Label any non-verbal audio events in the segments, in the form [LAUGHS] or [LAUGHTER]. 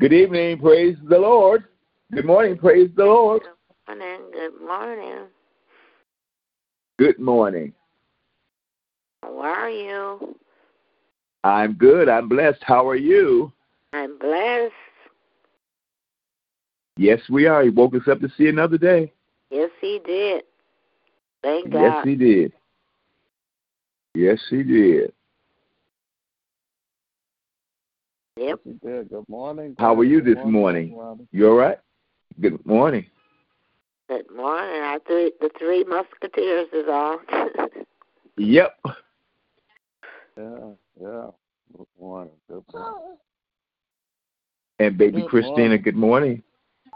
Good evening, praise the Lord. Good morning, praise the Lord. Good morning. Good morning. Good morning. How are you? I'm good. I'm blessed. How are you? I'm blessed. Yes, we are. He woke us up to see another day. Yes, he did. Thank God. Yes, he did. Yes, he did. Yep. He. Good morning. How are you Good this morning, morning? You all right? Good morning. Good morning. I th- the three musketeers is on. [LAUGHS] Yep. Yeah, yeah. Good morning. Good morning. And baby Good Christina, morning. good morning.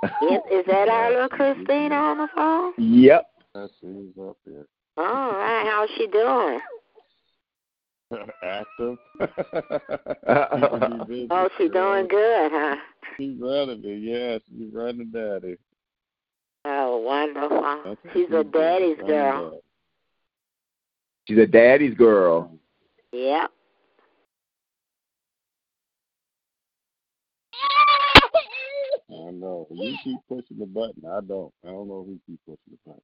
is, is that our little [LAUGHS] Christina on the phone? Yep. Yes, she's up here. All right. How's she doing? [LAUGHS] Active. Keeping me busy. Oh, she doing good, huh? She's running me. Yes, she's running daddy. Oh, wonderful. That's She's a daddy's girl. daddy. She's a daddy's girl. Yep. I know. You keep pushing the button. I don't. I don't know who keeps pushing the button.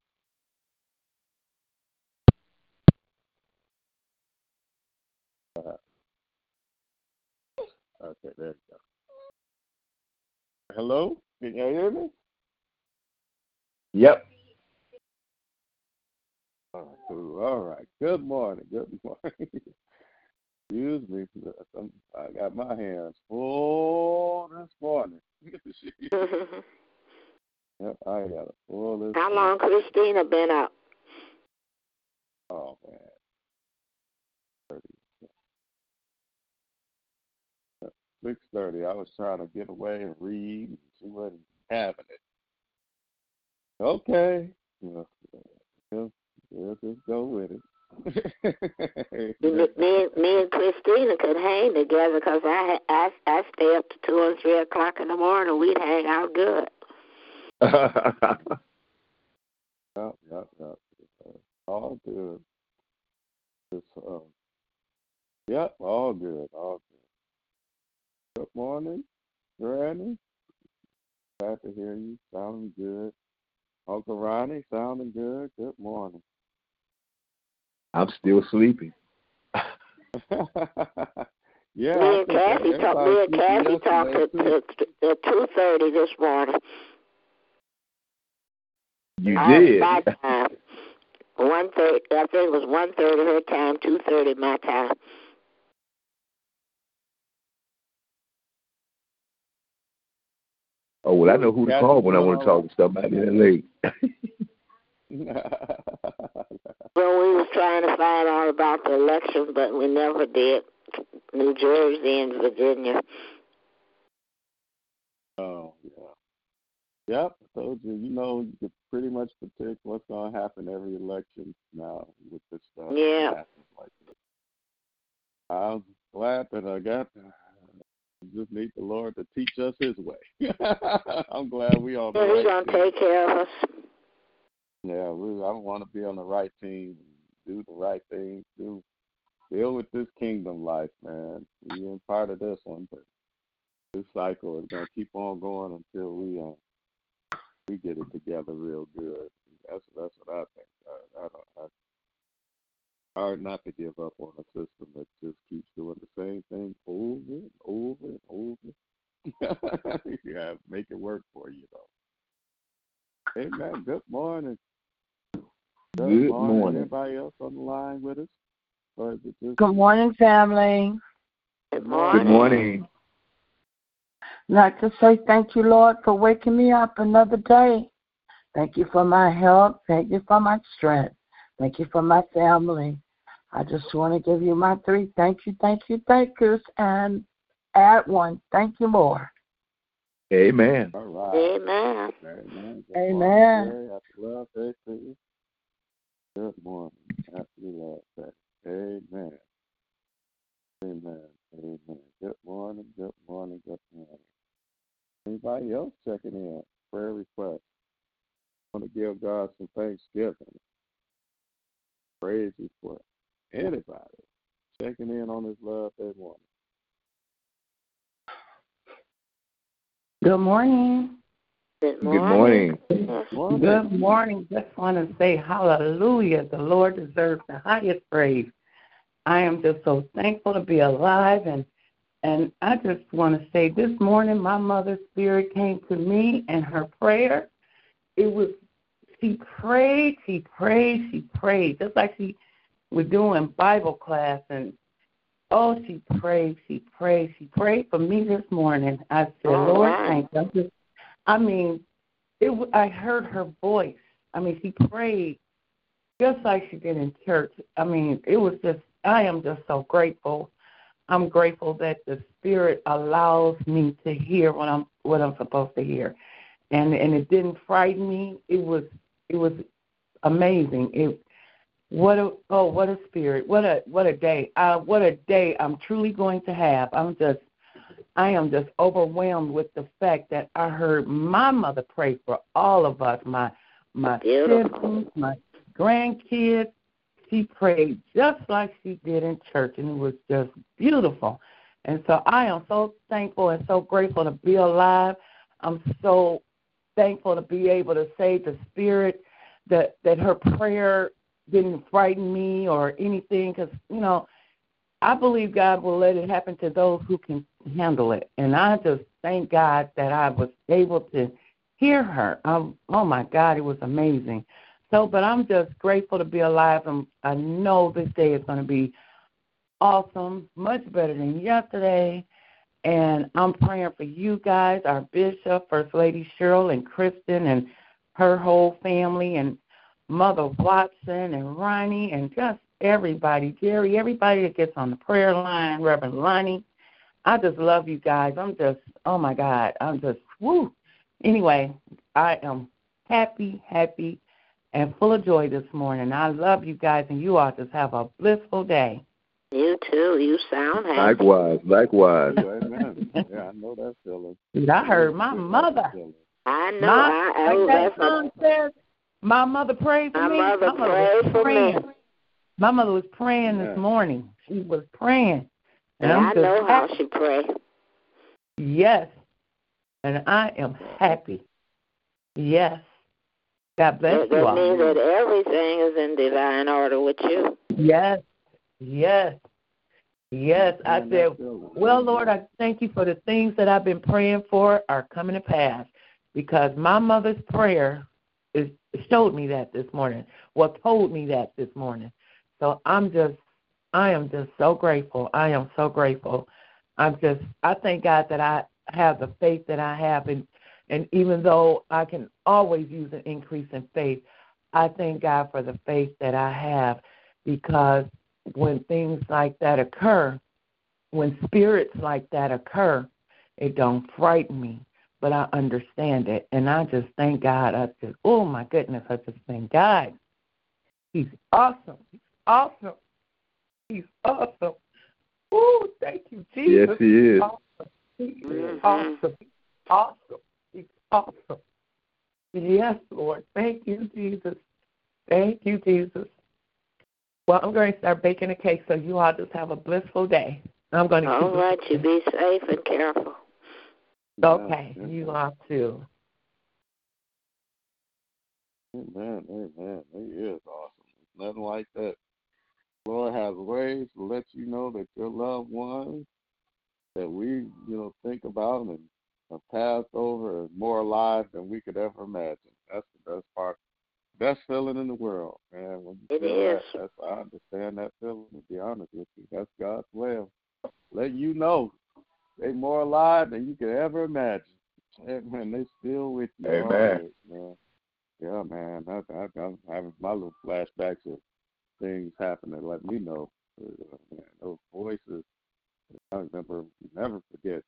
Uh, [LAUGHS] Okay, there you go. Hello? Can you hear me? Yep. All right, cool. All right. Good morning. Good [LAUGHS] morning. Excuse me. I'm- I got my hands full this morning. [LAUGHS] yep, I got it full this How morning. long Christina been up? Oh, man. Six thirty. I was trying to get away and read, and she wasn't having it. Okay, yeah, yeah, yeah, just go with it. [LAUGHS] Me, me, and- me and Christina could hang together 'cause I, I I stay up to two and three o'clock in the morning. We'd hang out good. [LAUGHS] Yep, yep, yep. All good. Just, um, yep, all good, all good. Good morning, Granny. Glad to hear you. Sounding good. Uncle Ronnie, sounding good. Good morning. I'm still sleeping. [LAUGHS] yeah, me I and think that Cassie talked. Me everybody and Cassie talked at, too. at, at two thirty this morning. You Uh, did. My [LAUGHS] time. One thirty. I think it was one thirty her time. Two thirty my time. Oh well, I know who to call when I want to all talk to somebody that late. [LAUGHS] So we was trying to find out about the election, but we never did. New Jersey and Virginia. oh, yeah. Yep, I told you, you know, you could pretty much predict what's going to happen every election now with this stuff. Yeah. like this. I'm glad that I got. I just need the Lord to teach us His way. [LAUGHS] I'm glad we the Yeah, he's right gonna team. take care of us. Yeah, we, I want to be on the right team, do the right thing, do deal with this kingdom life, man. We ain't part of this one, but this cycle is gonna keep on going until we uh, we get it together real good. That's that's what I think. I, I don't. I, hard not to give up on a system that just keeps doing the same thing over and over and over. [LAUGHS] yeah, make it work for you though. Hey man, good morning. Good morning. Anybody else on the line with us? Or is it just Good morning, family. Good morning. Good morning. morning. I'd like to say thank you, Lord, for waking me up another day. Thank you for my help. Thank you for my strength. Thank you for my family. I just want to give you my three thank you, thank you, thank yous, and add one. Thank you more. Amen. all right? Amen. Amen. Good Amen. morning, Happy love day. Good morning. Happy love day. Amen. Amen. Amen. Good morning. Good morning. Good morning. Anybody else checking in? Prayer request. I Want to give God some thanksgiving. Praise for Anybody checking in on this love day morning? Good morning. Good Good morning. morning. Morning. Good morning. Just want to say hallelujah. The Lord deserves the highest praise. I am just so thankful to be alive and and I just want to say this morning my mother's spirit came to me and her prayer. It was she prayed, she prayed, she prayed, just like she was doing Bible class and oh she prayed, she prayed, she prayed for me this morning. I said, Oh, Lord, wow. thank you. I mean, it I heard her voice. I mean, she prayed just like she did in church. I mean, it was just I am just so grateful. I'm grateful that the Spirit allows me to hear what I'm what I'm supposed to hear, and and it didn't frighten me. It was it was amazing. It what a oh what a spirit what a what a day uh what a day I'm truly going to have. I'm just I am just overwhelmed with the fact that I heard my mother pray for all of us, my my Beautiful. siblings, my grandkids. She prayed just like she did in church, and it was just beautiful. And so I am so thankful and so grateful to be alive. I'm so thankful to be able to say the Spirit that that her prayer didn't frighten me or anything, because you know I believe God will let it happen to those who can handle it. And I just thank God that I was able to hear her. Um, oh my God, it was amazing. So, but I'm just grateful to be alive, and I know this day is going to be awesome, much better than yesterday. And I'm praying for you guys, our bishop, First Lady Cheryl, and Kristen, and her whole family, and Mother Watson, and Ronnie, and just everybody, Jerry, everybody that gets on the prayer line, Reverend Lonnie. I just love you guys. I'm just, oh my God, I'm just, woo. Anyway, I am happy, happy, and full of joy this morning. I love you guys, and you all just have a blissful day. You too. You sound happy. Likewise, likewise. [LAUGHS] Amen. Yeah, I know that feeling. I heard my mother. I know. My, I, I, like that that's a, song says, my mother prayed for My me. mother was prayed for me. praying. My mother was praying Yeah. this morning. She was praying. And yeah, I'm I just know how she prayed. Yes. And I am happy. Yes. God bless That, you that all. means that everything is in divine order with you. Yes. Yes. Yes. I said. Well, Lord, I thank you for the things that I've been praying for are coming to pass because my mother's prayer is showed me that this morning. Well, told me that this morning. So I'm just, I am just so grateful. I am so grateful. I'm just, I thank God that I have the faith that I have, and and even though I can always use an increase in faith, I thank God for the faith that I have because when things like that occur, when spirits like that occur, it don't frighten me, but I understand it, and I just thank God. I just, oh my goodness, I just thank God. He's awesome. He's awesome. He's awesome. Oh, thank you, Jesus. Yes, he is. Awesome. He is Mhm. awesome. He's awesome. He's awesome. Yes, Lord. Thank you, Jesus. Thank you, Jesus. Well, I'm going to start baking a cake, so you all just have a blissful day. I'm going to All keep right, you be safe and careful. Okay, Yeah, you are too. Amen, amen. He is awesome. It's nothing like that. Lord has ways to let you know that your loved ones that we, you know, think about and have passed over are more alive than we could ever imagine. That's the best part. Best feeling in the world, man. When you It is. That, that's I understand that feeling, to be honest with you. That's God's way of letting you know they more alive than you could ever imagine. And they still with you. Amen. always, man. Yeah, man. I, I, I'm having my little flashbacks of things happening. Let me know. Uh, man, those voices. I remember, never forget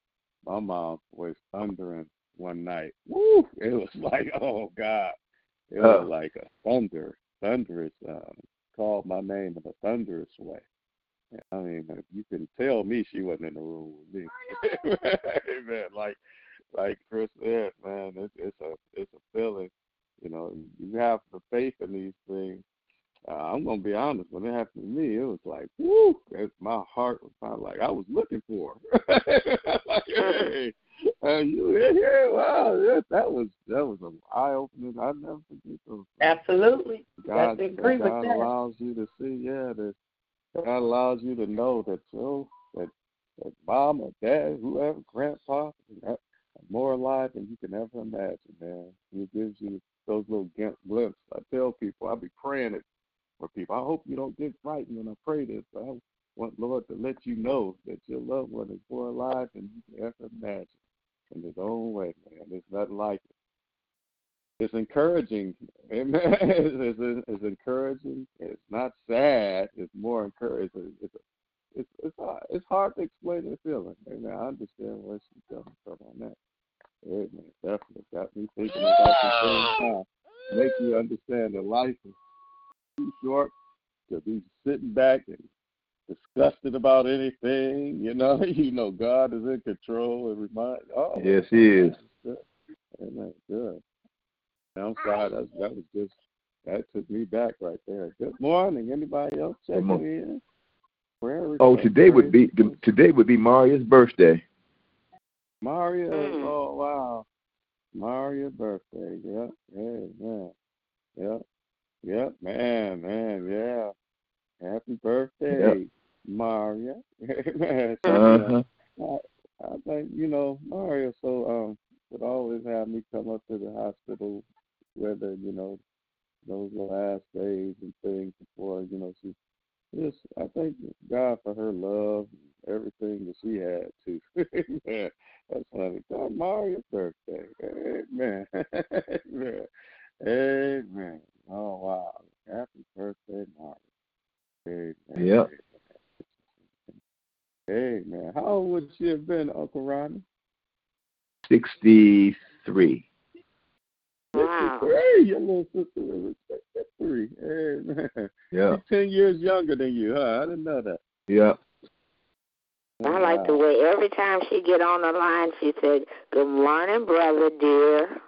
my mom's voice thundering one night. Woo! It was [LAUGHS] like, oh God, it was Oh. like a thunder, thunderous. Um, called my name in a thunderous way. I mean, uh, you can tell me she wasn't in the room with me. Amen. [LAUGHS] Like, like Chris said, man, it's it's a it's a feeling. You know, you have the faith in these things. Uh, I'm gonna be honest. When it happened to me, it was like, woo! It's, my heart was kind of like I was looking for. [LAUGHS] like, [LAUGHS] hey, uh, you in here? Wow, yeah, that was that was an eye opening. I never forget those. Absolutely. God, to agree with God that. allows you to see, yeah, that God allows you to know that you that that mom or dad, whoever, grandpa, are more alive than you can ever imagine, man. It gives you those little glimpses. I tell people, I'll be praying it for people. I hope you don't get frightened when I pray this, but I want Lord to let you know that your loved one is more alive than you can ever imagine in his own way, man. There's nothing like it it's encouraging. Amen. [LAUGHS] It's, it's, it's, encouraging. It's not sad. It's more encouraging. It's it's it's hard, it's hard to explain the feeling. Amen. I understand where she's coming from on that. Amen. Definitely got me thinking about the same time. Make you understand that life is too short to be sitting back and disgusted about anything. You know, [LAUGHS] you know God is in control. and remind. Oh, yes, He is. Amen. Good. I'm sorry. That, that was just that took me back right there. Good morning. Anybody else checking in? Prayer oh, today would be today would be Maria's birthday. Maria, mm. oh wow, Maria's birthday. Yep, hey man, yep, yep, man, man, yeah. Happy birthday, yep. Maria. [LAUGHS] man, uh-huh. I, I think you know Maria. So um, would always have me come up to the hospital whether you know those last days and things before you know she just I thank God for her love and everything that she had too. [LAUGHS] That's funny. God, Maria's birthday. Amen. [LAUGHS] Amen. Amen. Oh wow. Happy birthday, Maria. Amen. Yep. Amen. How old would she have been, Uncle Ronnie? Sixty three. Wow. Hey, your little sister was three. Hey, man. Yeah. She's 10 years younger than you, huh? I didn't know that. Yeah. I like the way every time she get on the line, she said, "Good morning, brother dear."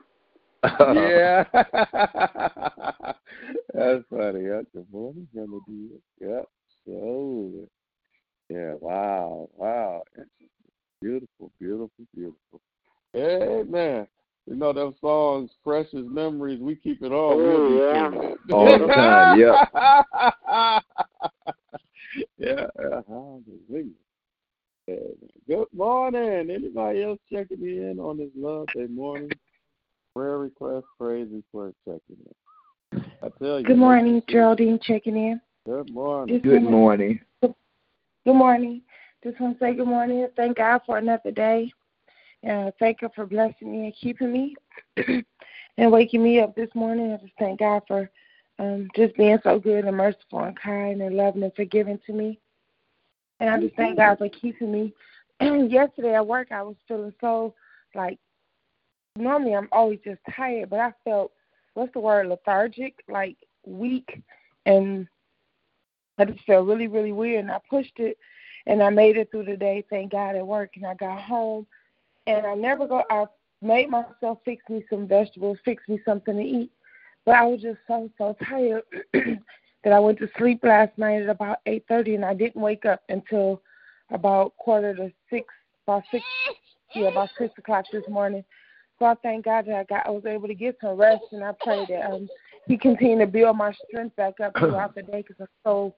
yeah, [LAUGHS] that's funny. Yeah. Good morning, brother dear. Yep. So, yeah. Wow. Wow. Beautiful. Beautiful. Beautiful. Amen. You know them songs, precious memories. We keep it all. We'll oh, yeah. it all the time. Yeah. [LAUGHS] yeah. Hallelujah. Good morning. Anybody else checking in on this Love Day morning? Prayer request, praise report checking in. I tell you. Good morning, Geraldine checking in. Good morning. Good morning. Good morning. Just want to say good morning. Thank God for another day. And thank you for blessing me and keeping me [CLEARS THROAT] and waking me up this morning. I just thank God for um, just being so good and merciful and kind and loving and forgiving to me. And I just thank God for keeping me. And [CLEARS THROAT] yesterday at work, I was feeling so like normally I'm always just tired, but I felt what's the word lethargic, like weak, and I just felt really really weird. And I pushed it, and I made it through the day. Thank God at work, and I got home and I never go. I made myself fix me some vegetables, fix me something to eat, but I was just so so tired [CLEARS THROAT] that I went to sleep last night at about eight thirty, and I didn't wake up until about quarter to six, about six, yeah, about six o'clock this morning. So I thank God that I got, I was able to get some rest, and I pray that um He continue to build my strength back up throughout the day because I'm so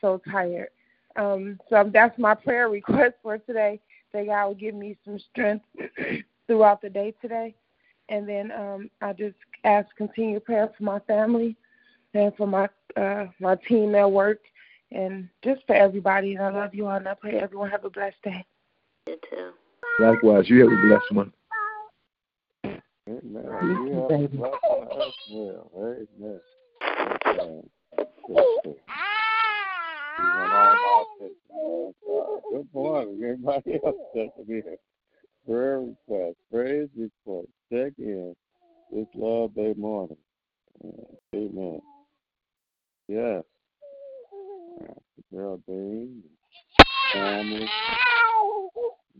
so tired. Um, so that's my prayer request for today that God will give me some strength [CLEARS THROAT] throughout the day today. And then um, I just ask continued prayer for my family and for my uh, my team at work and just for everybody. And I love you all, and I pray everyone have a blessed day. You too. Likewise, you have a blessed one. Amen. You have a blessed one as well. Amen. Amen. Good morning, everybody else checking in. Prayer request, praise report, check in It's Love Day morning. Amen. Yes. Geraldine, family.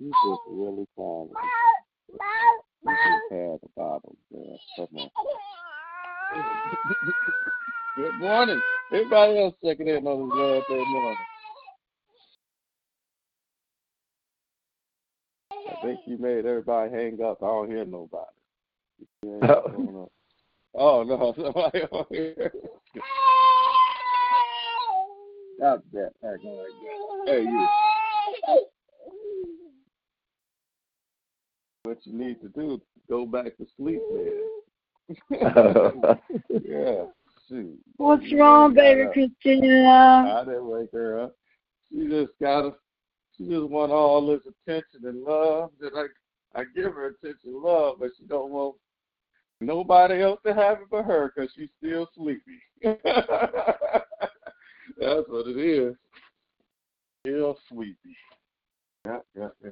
You just really family. You just had the Bible there. Come on. Good morning. Everybody else checking in on this Love Day morning. I think you made everybody hang up. I don't hear nobody. Oh, oh no, [LAUGHS] somebody on here. Stop that acting like that. Hey, you. What you need to do go back to sleep, man. [LAUGHS] yeah, shoot. What's wrong, baby Christina? I didn't wake her up. She just got a, She just want all this attention and love. That I, I give her attention and love, but she don't want nobody else to have it but her because she's still sleepy. [LAUGHS] That's what it is. Still sleepy. Yeah, yeah, yeah.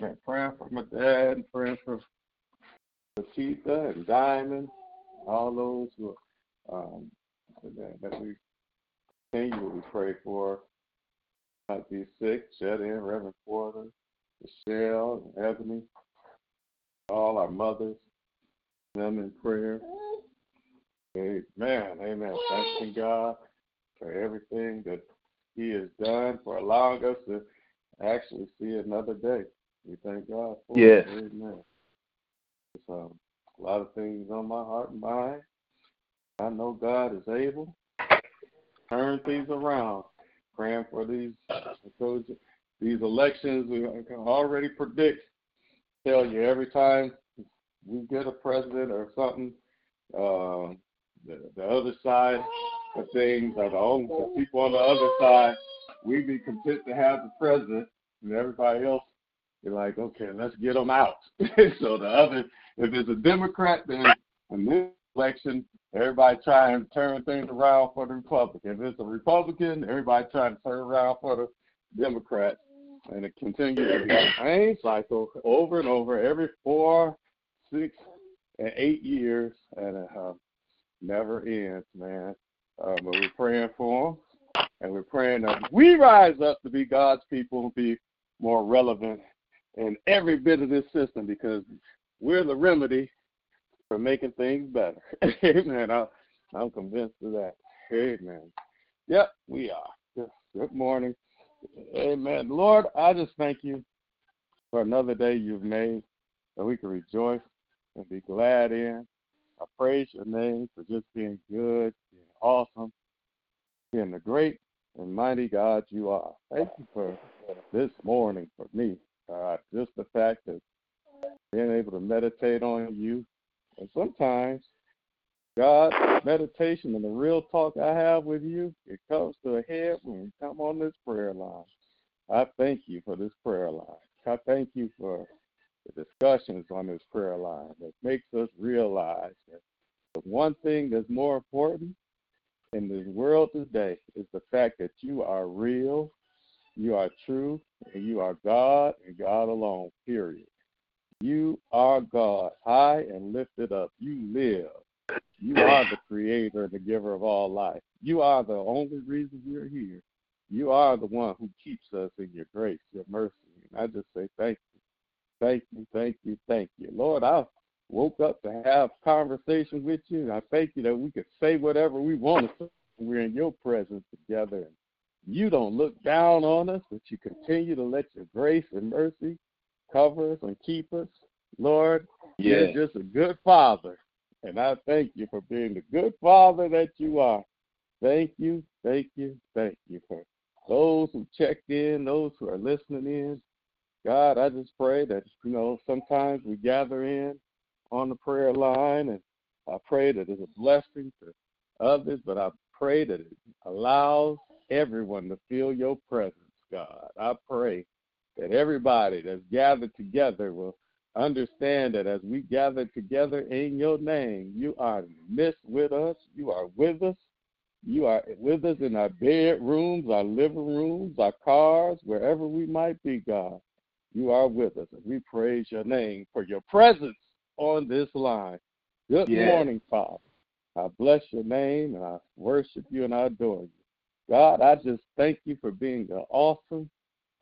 Man, praying for my dad and praying for Batista and Diamond, all those who um, that, that we continually pray for. Might be sick, shut in, Reverend Porter, Michelle, and Ebony, all our mothers, them in prayer. Amen, amen. Thanking God for everything that He has done, for allowing us to actually see another day. We thank God for yes. it. Amen. So, a lot of things on my heart and mind. I know God is able to turn things around. Praying for these, these elections, we can already predict, tell you every time we get a president or something, uh, the, the other side of things are the only the people on the other side. we'd be content to have the president, and everybody else be like, okay, let's get them out. [LAUGHS] so the other, if it's a Democrat, then in this election, everybody trying to turn things around for the Republican. If it's a Republican, everybody trying to turn around for the Democrat. And it continues to be the same cycle over and over every four, six, and eight years, and it uh, never ends, man. Uh, but we're praying for them, and we're praying that we rise up to be God's people and be more relevant in every bit of this system because we're the remedy for making things better. [LAUGHS] Amen. I, I'm convinced of that. Amen. Yep, we are. Good morning. Amen. Lord, I just thank you for another day you've made that we can rejoice and be glad in. I praise your name for just being good, being awesome, being the great and mighty God you are. Thank you for this morning for me. Just the fact that being able to meditate on you. And sometimes, God, meditation and the real talk I have with you, it comes to a head when we come on this prayer line. I thank you for this prayer line. I thank you for the discussions on this prayer line that makes us realize that the one thing that's more important in this world today is the fact that you are real, you are true, and you are God and God alone, period. You are God, high and lifted up. You live. You are the creator and the giver of all life. You are the only reason we're here. You are the one who keeps us in your grace, your mercy. And I just say thank you. Thank you, thank you, thank you. Lord, I woke up to have conversation with you, I thank you that we could say whatever we want to say. We're in your presence together. And you don't look down on us, but you continue to let your grace and mercy cover us and keep us. Lord, yes. you're just a good father. And I thank you for being the good father that you are. Thank you, thank you, thank you for those who checked in, those who are listening in. God, I just pray that, you know, sometimes we gather in on the prayer line, and I pray that it's a blessing to others, but I pray that it allows everyone to feel your presence, God. I pray that everybody that's gathered together will understand that as we gather together in your name, you are midst with us, you are with us, you are with us in our bedrooms, our living rooms, our cars, wherever we might be, God. You are with us. And we praise your name for your presence on this line. Good yes. morning, Father. I bless your name and I worship you and I adore you. God, I just thank you for being the awesome,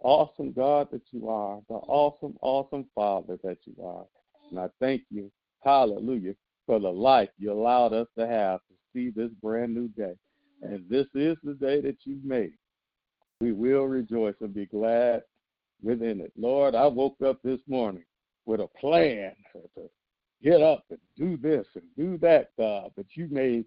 awesome God that you are, the awesome, awesome Father that you are. And I thank you, hallelujah, for the life you allowed us to have to see this brand new day. And this is the day that you've made. We will rejoice and be glad within it. Lord, I woke up this morning with a plan to get up and do this and do that, God. But you made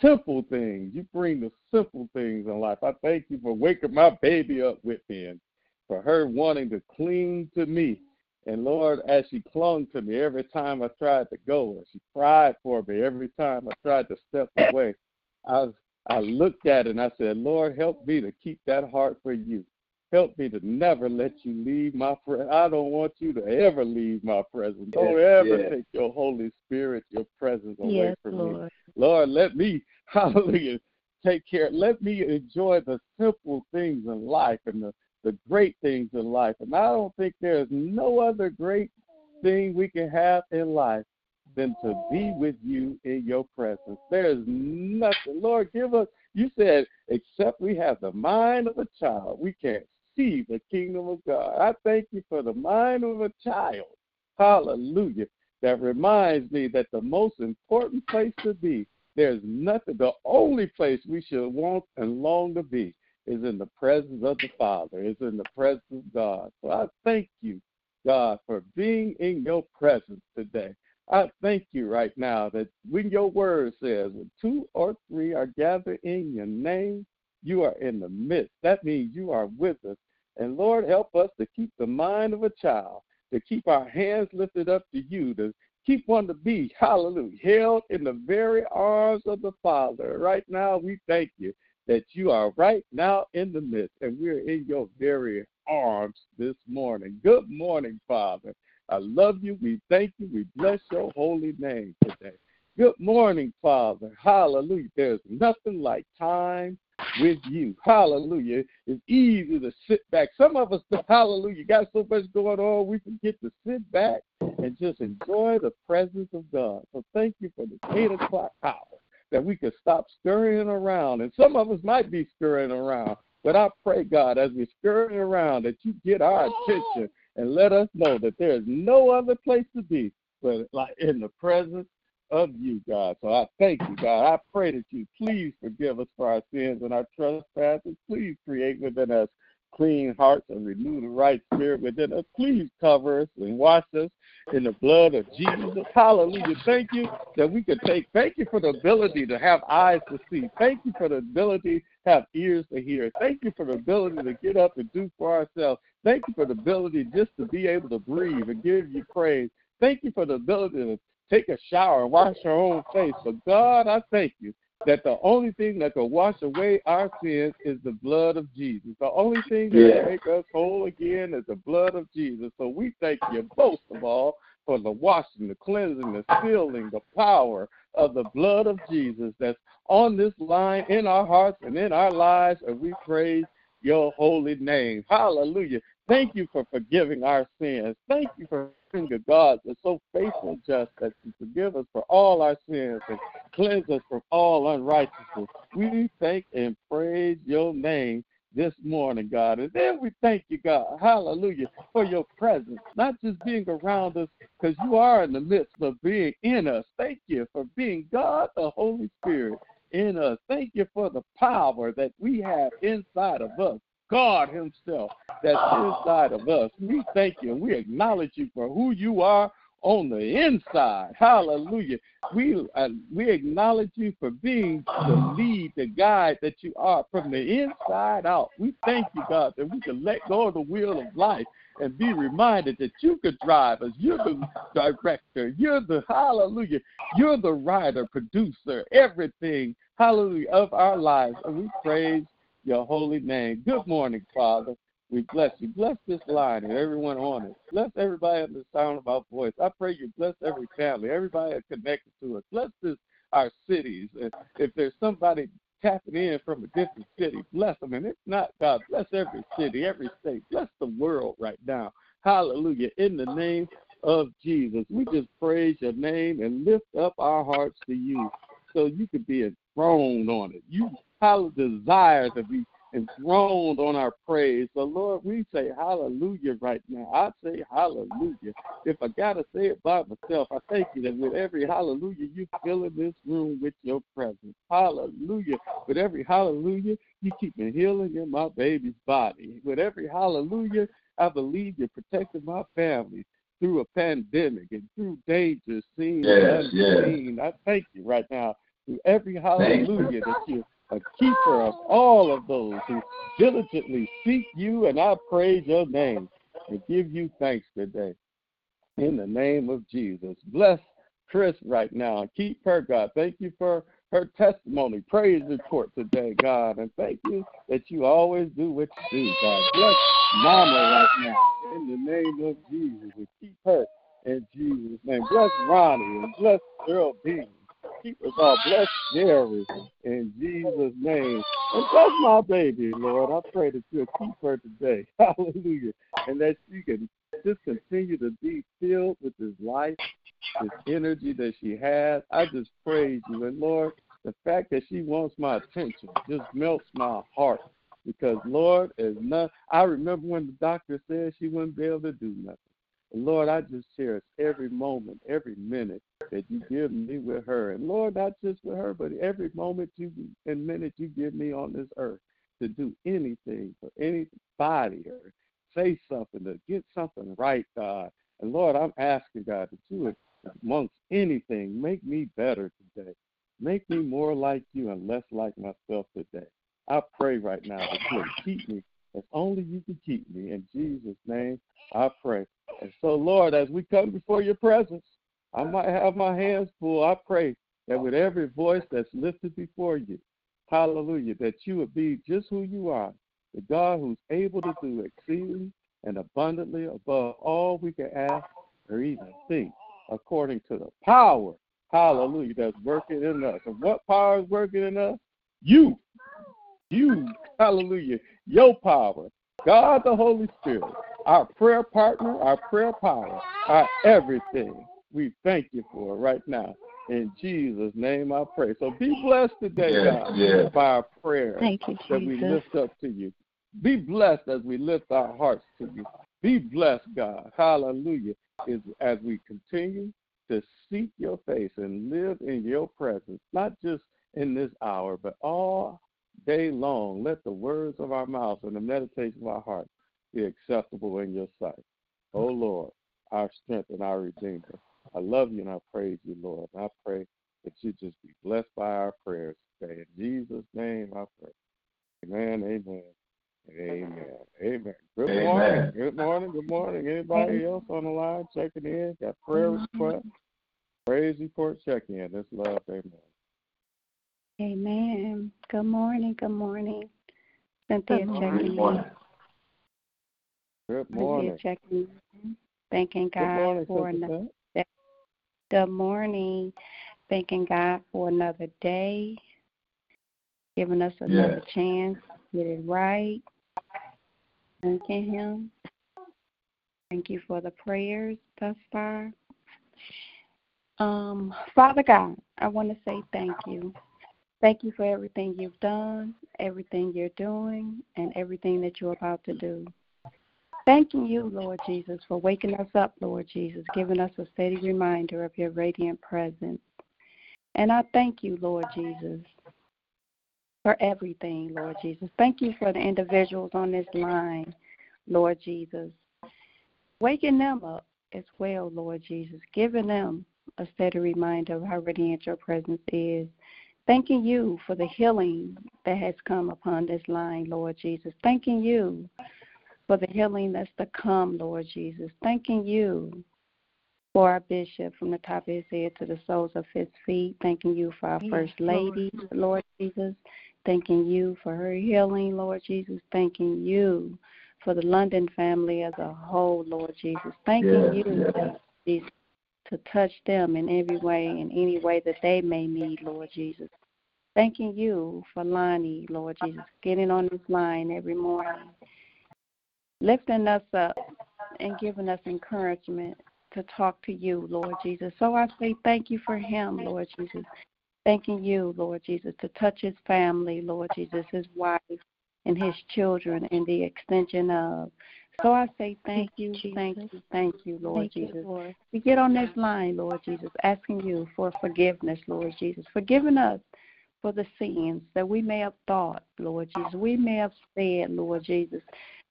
simple things. You bring the simple things in life. I thank you for waking my baby up with me and for her wanting to cling to me. And Lord, as she clung to me every time I tried to go, and she cried for me every time I tried to step away, I I looked at it and I said, Lord, help me to keep that heart for you. Help me to never let you leave my presence. I don't want you to ever leave my presence. Don't yes, ever yes. take your Holy Spirit, your presence away yes, from Lord. me. Lord, let me, [LAUGHS] hallelujah, take care. Let me enjoy the simple things in life and the, the great things in life. And I don't think there's no other great thing we can have in life than to be with you in your presence. There is nothing. Lord, give us, you said, except we have the mind of a child, we can't see the kingdom of God. I thank you for the mind of a child. Hallelujah. That reminds me that the most important place to be, there's nothing, the only place we should want and long to be is in the presence of the Father, is in the presence of God. So I thank you, God, for being in your presence today. I thank you right now that when your word says, when two or three are gathered in your name, you are in the midst. That means you are with us. And Lord, help us to keep the mind of a child, to keep our hands lifted up to you, to keep one to be, hallelujah, held in the very arms of the Father. Right now, we thank you that you are right now in the midst, and we're in your very arms this morning. Good morning, Father. I love you. We thank you. We bless your holy name today. Good morning, Father. Hallelujah. There's nothing like time with you. Hallelujah. It's easy to sit back. Some of us, [LAUGHS] hallelujah, got so much going on, we forget to sit back and just enjoy the presence of God. So thank you for the 8 o'clock hour that we could stop scurrying around. And some of us might be scurrying around. But I pray, God, as we're scurrying around, that you get our attention and let us know that there is no other place to be but like in the presence of you, God. So I thank you, God. I pray that you please forgive us for our sins and our trespasses. Please create within us clean hearts and renew the right spirit within us. Please cover us and wash us in the blood of Jesus. Hallelujah. Thank you that we can take, thank you for the ability to have eyes to see. Thank you for the ability to have ears to hear. Thank you for the ability to get up and do for ourselves. Thank you for the ability just to be able to breathe and give you praise. Thank you for the ability to take a shower and wash our own face. But God, I thank you that the only thing that can wash away our sins is the blood of Jesus. The only thing that yeah. can make us whole again is the blood of Jesus. So we thank you most of all for the washing, the cleansing, the sealing, the power of the blood of Jesus that's on this line in our hearts and in our lives, and we praise your holy name. Hallelujah. Thank you for forgiving our sins. Thank you for being a God that's so faithful and just that you forgive us for all our sins and cleanse us from all unrighteousness. We thank and praise your name this morning, God. And then we thank you, God, hallelujah, for your presence, not just being around us, because you are in the midst of being in us. Thank you for being God, the Holy Spirit, in us. Thank you for the power that we have inside of us. God Himself that's inside of us. We thank you and we acknowledge you for who you are on the inside. Hallelujah. We uh, we acknowledge you for being the lead, the guide that you are from the inside out. We thank you, God, that we can let go of the wheel of life and be reminded that you could drive us. You're the director. You're the hallelujah. You're the writer, producer, everything, hallelujah, of our lives. And we praise your holy name. Good morning, Father. We bless you. Bless this line and everyone on it. Bless everybody in the sound of our voice. I pray you bless every family, everybody connected to us. Bless this our cities. And if there's somebody tapping in from a different city, bless them. And if not, God, bless every city, every state. Bless the world right now. Hallelujah. In the name of Jesus, we just praise your name and lift up our hearts to you so you could be enthroned on it. You have desire to be enthroned on our praise. So, Lord, we say hallelujah right now. I say hallelujah. If I got to say it by myself, I thank you that with every hallelujah, you fill in this room with your presence. Hallelujah. With every hallelujah, you keep me healing in my baby's body. With every hallelujah, I believe you're protecting my family through a pandemic and through dangers seen yes, and unseen. Yes. I thank you right now through every hallelujah that you're a keeper of all of those who diligently seek you, and I praise your name and give you thanks today. In the name of Jesus. Bless Chris right now. And keep her, God. Thank you for her testimony, praise the report today, God. And thank you that you always do what you do, God. Bless Mama right now in the name of Jesus. And keep her in Jesus' name. Bless Ronnie and bless Earl Bean. Keep us all. Bless Jerry in Jesus' name. And bless my baby, Lord. I pray that you'll keep her today. [LAUGHS] Hallelujah. And that she can just continue to be filled with this life, this energy that she has. I just praise you. And Lord, the fact that she wants my attention just melts my heart. Because Lord, is not I remember when the doctor said she wouldn't be able to do nothing. Lord, I just cherish every moment, every minute that you give me with her. And Lord, not just with her, but every moment you and minute you give me on this earth to do anything for anybody or say something, to get something right, God. And Lord, I'm asking God to do it amongst anything, make me better today. Make me more like you and less like myself today. I pray right now that you keep me as only you can keep me. In Jesus' name, I pray. And so, Lord, as we come before your presence, I might have my hands full. I pray that with every voice that's lifted before you, hallelujah, that you would be just who you are, the God who's able to do exceedingly and abundantly above all we can ask or even think, according to the power, hallelujah, that's working in us. And what power is working in us? You. You, hallelujah, your power. God the Holy Spirit, our prayer partner, our prayer power, our everything. We thank you for it right now. In Jesus' name I pray. So be blessed today, yes, God, yes. by our prayer Thank you, that we lift up to you. Be blessed as we lift our hearts to you. Be blessed, God. Hallelujah. As, as we continue to seek your face and live in your presence, not just in this hour, but all day long. Let the words of our mouths and the meditation of our hearts be acceptable in your sight. Oh mm. Lord, our strength and our redeemer. I love you and I praise you, Lord. And I pray that you just be blessed by our prayers today. In Jesus' name I pray. Amen, amen, amen, amen. Good Amen. morning, good morning, good morning. Anybody else on the line checking in? Got prayer mm-hmm. request? Praise report check in. This love, amen. Amen. Good morning. Good morning. Cynthia Good checking morning. Good morning. Cynthia checking. Thanking God morning, for another Sam. good morning. Thanking God for another day. Giving us another Yes. chance to get it right. Thanking him. Thank you for the prayers thus far. Um, Father God, I want to say thank you. Thank you for everything you've done, everything you're doing, and everything that you're about to do. Thanking you, Lord Jesus, for waking us up, Lord Jesus, giving us a steady reminder of your radiant presence. And I thank you, Lord Jesus, for everything, Lord Jesus. Thank you for the individuals on this line, Lord Jesus. Waking them up as well, Lord Jesus, giving them a steady reminder of how radiant your presence is. Thanking you for the healing that has come upon this line, Lord Jesus. Thanking you for the healing that's to come, Lord Jesus. Thanking you for our bishop from the top of his head to the soles of his feet. Thanking you for our Yes, first lady, Lord Jesus. Thanking you for her healing, Lord Jesus. Thanking you for the London family as a whole, Lord Jesus. Thanking Yes, you, yes. Jesus, to touch them in every way, in any way that they may need, Lord Jesus. Thanking you for Lonnie, Lord Jesus, getting on this line every morning, lifting us up and giving us encouragement to talk to you, Lord Jesus. So I say thank you for him, Lord Jesus. Thanking you, Lord Jesus, to touch his family, Lord Jesus, his wife and his children and the extension of. So I say thank you, thank you, thank you, Lord Thank you, Jesus. Lord. We get on this line, Lord Jesus, asking you for forgiveness, Lord Jesus, forgiving us for the sins that we may have thought, Lord Jesus. We may have said, Lord Jesus.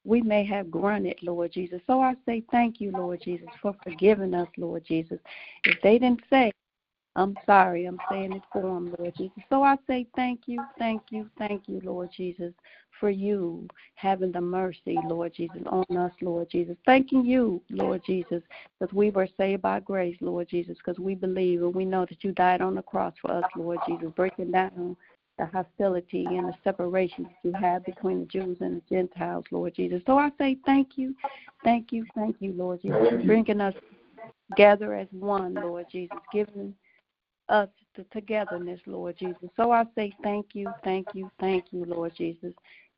We may have grunted, Lord Jesus. So I say thank you, Lord Jesus, for forgiving us, Lord Jesus. If they didn't say I'm sorry, I'm saying it for them, Lord Jesus. So I say thank you, thank you, thank you, Lord Jesus, for you having the mercy, Lord Jesus, on us, Lord Jesus. Thanking you, Lord Jesus, because we were saved by grace, Lord Jesus, because we believe and we know that you died on the cross for us, Lord Jesus, breaking down the hostility and the separation that you have between the Jews and the Gentiles, Lord Jesus. So I say thank you, thank you, thank you, Lord Jesus, for bringing us together as one, Lord Jesus, giving us the togetherness, Lord Jesus. So I say thank you, thank you, thank you, Lord Jesus.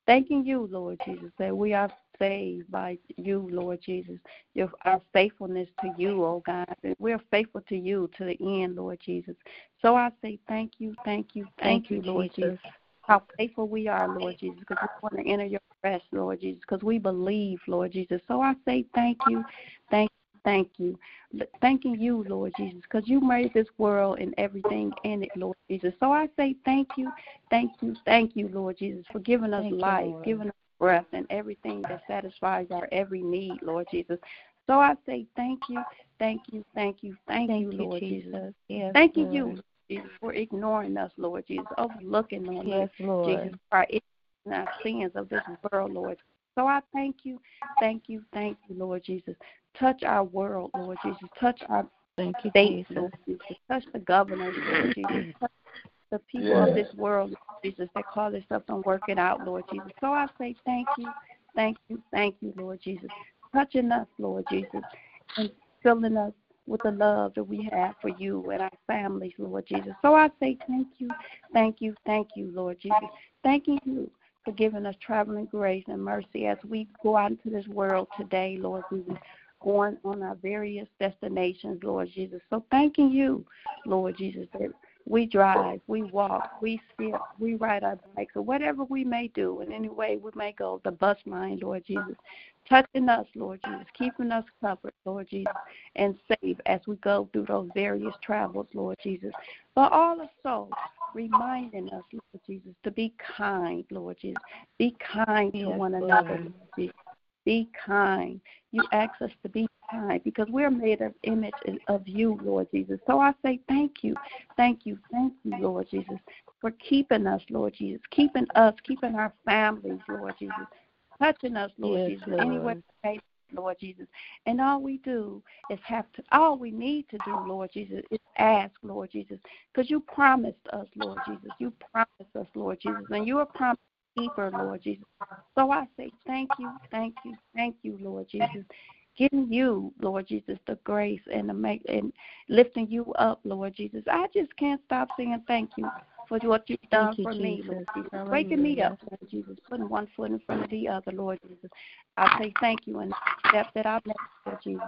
Thanking you, Lord Jesus, that we are saved by you, Lord Jesus. Your, our faithfulness to you, oh God. We're faithful to you to the end, Lord Jesus. So I say thank you, thank you, thank, thank you, Lord Jesus. Jesus. How faithful we are, Lord Jesus, because we want to enter your rest, Lord Jesus, because we believe, Lord Jesus. So I say thank you, thank you, thank you. Thanking you, Lord Jesus, because you made this world and everything in it, Lord Jesus. So I say thank you, thank you, thank you, Lord Jesus, for giving us thank life, you, giving us breath, and everything that satisfies our every need, Lord Jesus. So I say thank you, thank you, thank you, thank, thank you, Lord Jesus. Jesus. Yes, Thanking Lord. you, Jesus, for ignoring us, Lord Jesus, overlooking on yes, us, Lord. Jesus, for our, our sins of this world, Lord. So I thank you, thank you, thank you, Lord Jesus. Touch our world, Lord Jesus. Touch our Thank you, state, Jesus. Lord Jesus. Touch the governors, Lord Jesus. [CLEARS THROAT] Touch the people yes. of this world, Lord Jesus, that call themselves and work it out, Lord Jesus. So I say thank you, thank you, thank you, Lord Jesus. Touching us, Lord Jesus, and filling us with the love that we have for you and our families, Lord Jesus. So I say thank you, thank you, thank you, Lord Jesus. Thanking you for giving us traveling grace and mercy as we go out into this world today, Lord Jesus going on our various destinations, Lord Jesus. So thanking you, Lord Jesus, that we drive, we walk, we sit, we ride our bikes, or whatever we may do in any way we may go, the bus line, Lord Jesus. Touching us, Lord Jesus, keeping us covered, Lord Jesus, and safe as we go through those various travels, Lord Jesus. But also reminding us, Lord Jesus, to be kind, Lord Jesus. Be kind to one another, Lord Jesus. Be kind. You ask us to be kind because we're made of image of you, Lord Jesus. So I say thank you, thank you, thank you, Lord Jesus, for keeping us, Lord Jesus, keeping us, keeping our families, Lord Jesus, touching us, Lord yes, Jesus, Lord. anywhere Lord Jesus. And all we do is have to, all we need to do, Lord Jesus, is ask, Lord Jesus, because you promised us, Lord Jesus. You promised us, Lord Jesus. And you are promised keeper, Lord Jesus. So I say thank you, thank you, thank you, Lord Jesus. Giving you, Lord Jesus, the grace and the make and lifting you up, Lord Jesus. I just can't stop saying thank you for what you've done you, for Jesus. me, Lord Jesus. Hallelujah. Waking me up, Lord Jesus, putting one foot in front of the other, Lord Jesus. I say thank you and the step that I've made, Lord Jesus.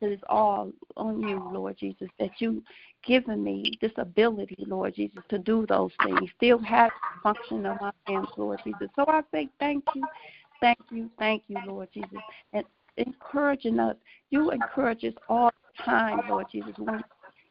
It is all on you, Lord Jesus, that you given me this ability, Lord Jesus, to do those things. Still have function of my hands, Lord Jesus. So I say thank you, thank you, thank you, Lord Jesus. And encouraging us. You encourage us all the time, Lord Jesus, when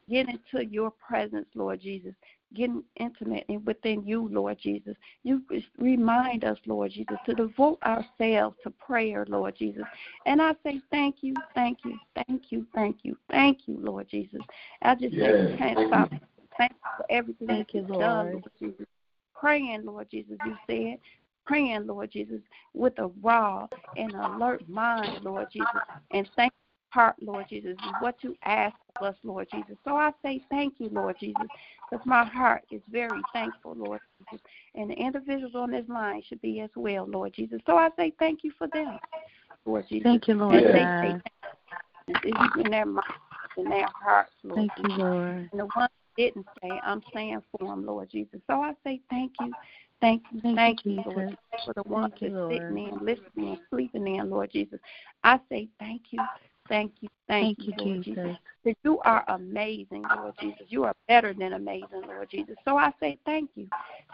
we get into your presence, Lord Jesus getting intimate and within you, Lord Jesus. You remind us, Lord Jesus, to devote ourselves to prayer, Lord Jesus. And I say thank you, thank you, thank you, thank you, thank you, Lord Jesus. I just yes. say can't stop. Thank you for everything thank you, Lord. done, Lord Jesus. Praying, Lord Jesus, you said praying, Lord Jesus, with a raw and alert mind, Lord Jesus. And thank heart, Lord Jesus, is what you ask of us, Lord Jesus. So I say thank you, Lord Jesus, because my heart is very thankful, Lord Jesus. And the individuals on this line should be as well, Lord Jesus. So I say thank you for them, Lord Jesus. Thank you, Lord. Say in their minds, in their hearts, Lord Thank Jesus. you, Lord. And the ones didn't say, I'm saying for them, Lord Jesus. So I say thank you. Thank you, thank, thank you, Lord, for the ones that sitting in, listening, and sleeping in, Lord Jesus. I say thank you, Thank you, thank, thank you, Lord Jesus. Jesus. That you are amazing, Lord Jesus. You are better than amazing, Lord Jesus. So I say thank you,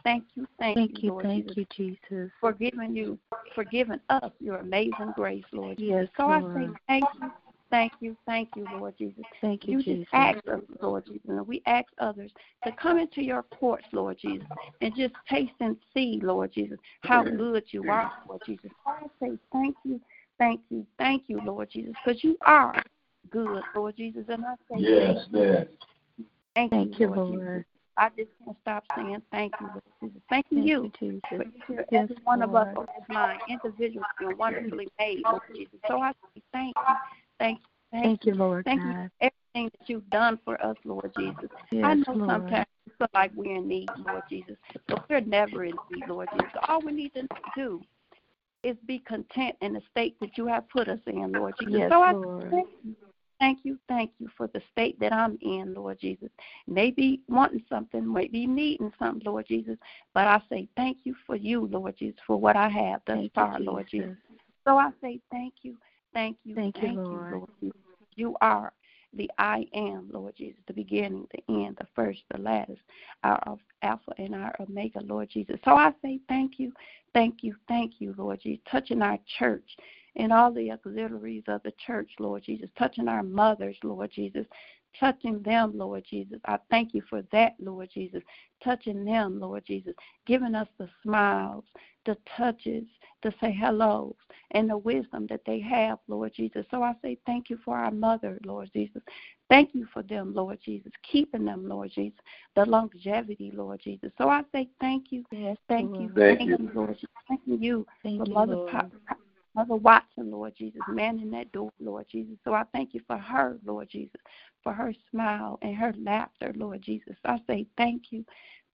thank you, thank, thank you, Lord thank Jesus, you, Jesus, for giving you, for giving us your amazing grace, Lord Jesus. Yes, so Lord. I say thank you, thank you, thank you, Lord Jesus. Thank you, you Jesus. just ask us, Lord Jesus, and we ask others to come into your courts, Lord Jesus, and just taste and see, Lord Jesus, how good you are, Lord Jesus. I say thank you, thank you, thank you, Lord Jesus, because you are good, Lord Jesus. And I say yes, yes. Thank, Thank you, you, Lord. Lord. Jesus. I just can't stop saying thank you, Lord Jesus. Thanking Thank you you, Jesus. for each and Yes, every one of us Lord. on this line, individually and wonderfully made, Lord Jesus. So I say thank you, thank you, thank, Thank you, Lord Thank you God. for everything that you've done for us, Lord Jesus. I know Lord. sometimes we feel like we're in need, Lord Jesus, but we're never in need, Lord Jesus. All we need to do is be content in the state that you have put us in, Lord Jesus. Yes, so I Lord. thank you. Thank you, thank you for the state that I'm in, Lord Jesus. Maybe wanting something, maybe needing something, Lord Jesus. But I say thank you for you, Lord Jesus, for what I have thus Thank you, far, Lord Jesus. Jesus. So I say thank you, thank you, Thank you, thank Lord. Lord Jesus. You are the I am, Lord Jesus, the beginning, the end, the first, the last, our Alpha and our Omega, Lord Jesus. So I say thank you, thank you, thank you, Lord Jesus, touching our church and all the auxiliaries of the church, Lord Jesus, touching our mothers, Lord Jesus, touching them, Lord Jesus. I thank you for that, Lord Jesus, touching them, Lord Jesus, giving us the smiles, the touches, the say hellos, and the wisdom that they have, Lord Jesus. So I say thank you for our mother, Lord Jesus. Thank you for them, Lord Jesus, keeping them, Lord Jesus, the longevity, Lord Jesus. So I say thank you, Yes, thank Lord. you, Thank thank you. you, Lord Jesus. Thank you Thank for you, Mother Lord. Pa- Pa- Mother Watson, Lord Jesus, man in that door, Lord Jesus. So I thank you for her, Lord Jesus, for her smile and her laughter, Lord Jesus. I say thank you,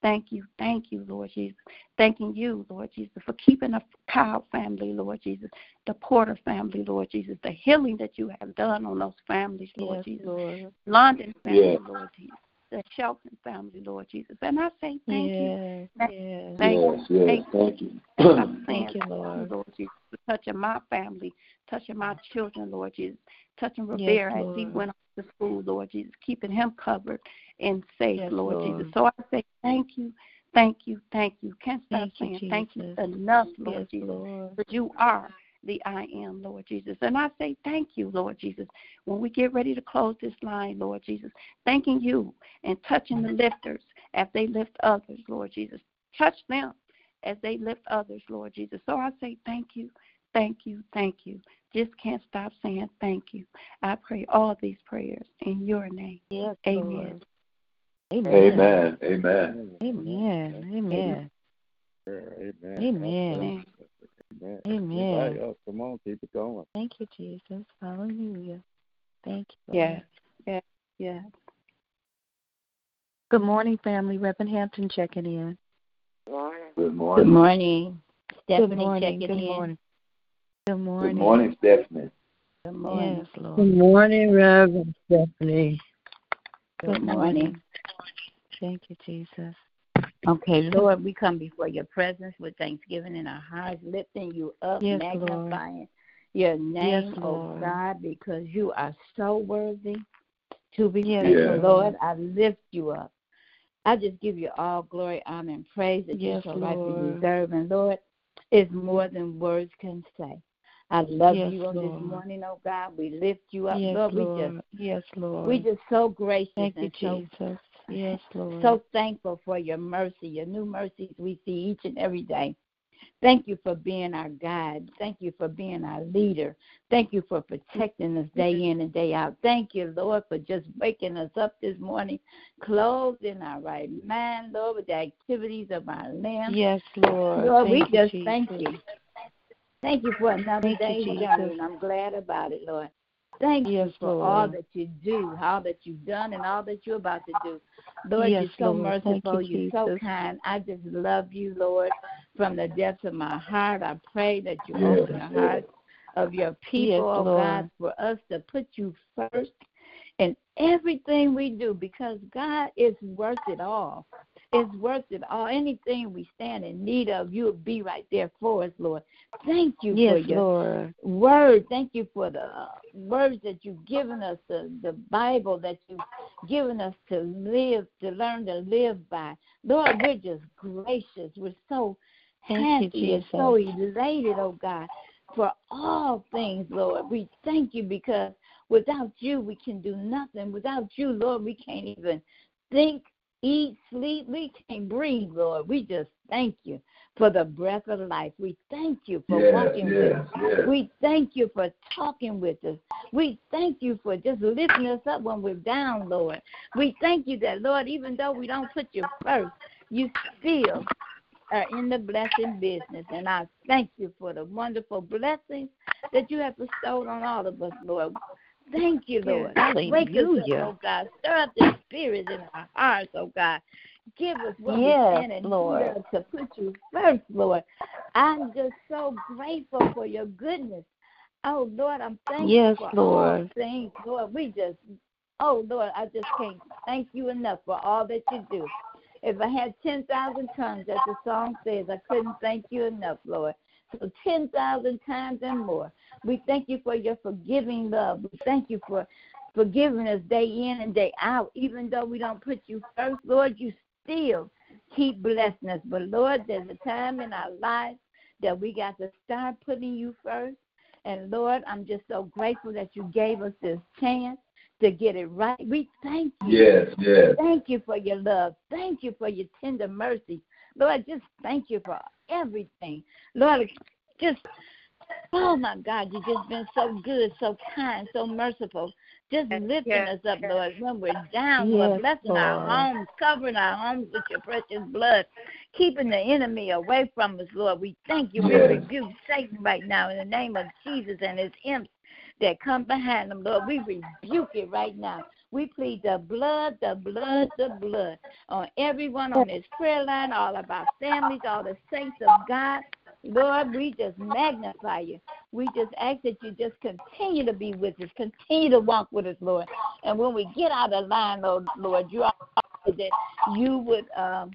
thank you, thank you, Lord Jesus. Thanking you, Lord Jesus, for keeping the Kyle family, Lord Jesus, the Porter family, Lord Jesus, the healing that you have done on those families, Lord Yes, Jesus. Lord. London family, Yes. Lord Jesus. The Shelton family, Lord Jesus. And I say thank you. Yes, Thank- yes. Thank yes, you. yes, Thank you. thank you. I'm [CLEARS THROAT] saying Thank you, Lord. Lord Jesus, for touching my family, touching my children, Lord Jesus, touching Yes, Rivera as he Lord. went to school, Lord Jesus, keeping him covered and safe, Yes, Lord, Lord. Jesus. So I say thank you, thank you, thank you. Can't stop Thank you, saying thank you enough, Lord Yes, Jesus. Lord. But you are the I am, Lord Jesus. And I say thank you, Lord Jesus. When we get ready to close this line, Lord Jesus, thanking you and touching the lifters as they lift others, Lord Jesus. Touch them as they lift others, Lord Jesus. So I say thank you, thank you, thank you. Just can't stop saying thank you. I pray all these prayers in your name. Yes, Amen. Lord. Amen. Amen. Amen. Amen. Sure, Amen. Amen. Amen. Amen. Anybody else? Come on, keep it going. Thank you, Jesus. Hallelujah. Thank you. Yeah. Lord. Yeah. Yeah. Good morning, family. Reverend Hampton checking in. Morning. Good Good morning. morning. Stephanie Good morning. checking Good in. Morning. Good morning. Good morning, Stephanie. Good morning. Yes, Lord. Good morning, Reverend Stephanie. Good morning. Thank you, Jesus. Okay, Lord, we come before your presence with thanksgiving in our hearts, lifting you up, Yes, magnifying your name, Yes, oh Lord. God, because you are so worthy to be Yes, praised. Yeah. Lord, I lift you up. I just give you all glory, honor, and praise that Yes, you so rightfully Lord. deserve. And Lord, it's more than words can say. I love Yes, you on Lord. this morning, oh God. We lift you up, Yes, Lord. We Lord. just Yes, Lord. we just so gracious Thank you, and so Jesus. Yes, Lord. so thankful for your mercy, your new mercies we see each and every day. Thank you for being our guide. Thank you for being our leader. Thank you for protecting us day in and day out. Thank you, Lord, for just waking us up this morning, clothed in our right mind, Lord, with the activities of our limbs. yes, Lord. Lord, we you, just Jesus. thank you. Thank you for another Thank you, Jesus. and I'm glad about it, Lord. Thank Yes, you for all that you do, all that you've done, and all that you're about to do. Lord, Yes, you're so Lord. Merciful. you, You're so kind. I just love you, Lord, from the depths of my heart. I pray that you Yes, open the hearts of your people, Yes, oh God, for us to put you first in everything we do because God is worth it all. It's worth it all. Anything we stand in need of, you'll be right there for us, Lord. Thank you for Yes, your Lord. word. Thank you for the uh, words that you've given us, the, the Bible that you've given us to live, to learn to live by. Lord, we're just gracious. We're so Thank you, happy and so elated, oh God, for all things, Lord. We thank you because without you, we can do nothing. Without you, Lord, we can't even think eat, sleep. We can't breathe, Lord. We just thank you for the breath of life. We thank you for walking with us. We thank you for talking with us. We thank you for just lifting us up when we're down, Lord. We thank you that, Lord, even though we don't put you first, you still are in the blessing business. And I thank you for the wonderful blessings that you have bestowed on all of us, Lord. Thank you, Lord. Wake us up, oh God. Stir up the spirit in our hearts, oh God. Give us what Yes, we can and Lord. to put you first, Lord. I'm just so grateful for your goodness. Oh Lord, I'm thankful Yes, for all Lord. things, Lord. We just, oh Lord, I just can't thank you enough for all that you do. If I had ten thousand tongues, as the song says, I couldn't thank you enough, Lord. So ten thousand times and more. We thank you for your forgiving love. We thank you for forgiving us day in and day out. Even though we don't put you first, Lord, you still keep blessing us. But Lord, there's a time in our lives that we got to start putting you first. And Lord, I'm just so grateful that you gave us this chance to get it right. We thank you. Yes, yes. Thank you for your love. Thank you for your tender mercy. Lord, just thank you for everything. Lord, just, oh my God, you've just been so good, so kind, so merciful. Just lifting us up, Lord, when we're down, Lord, Yes, blessing our homes, covering our homes with your precious blood, keeping the enemy away from us, Lord. We thank you. We rebuke Satan right now in the name of Jesus and his imps that come behind them, Lord. We rebuke it right now. We plead the blood, the blood, the blood on everyone on this prayer line, all of our families, all the saints of God. Lord, we just magnify you. We just ask that you just continue to be with us, continue to walk with us, Lord. And when we get out of line, Lord, Lord you are that you would um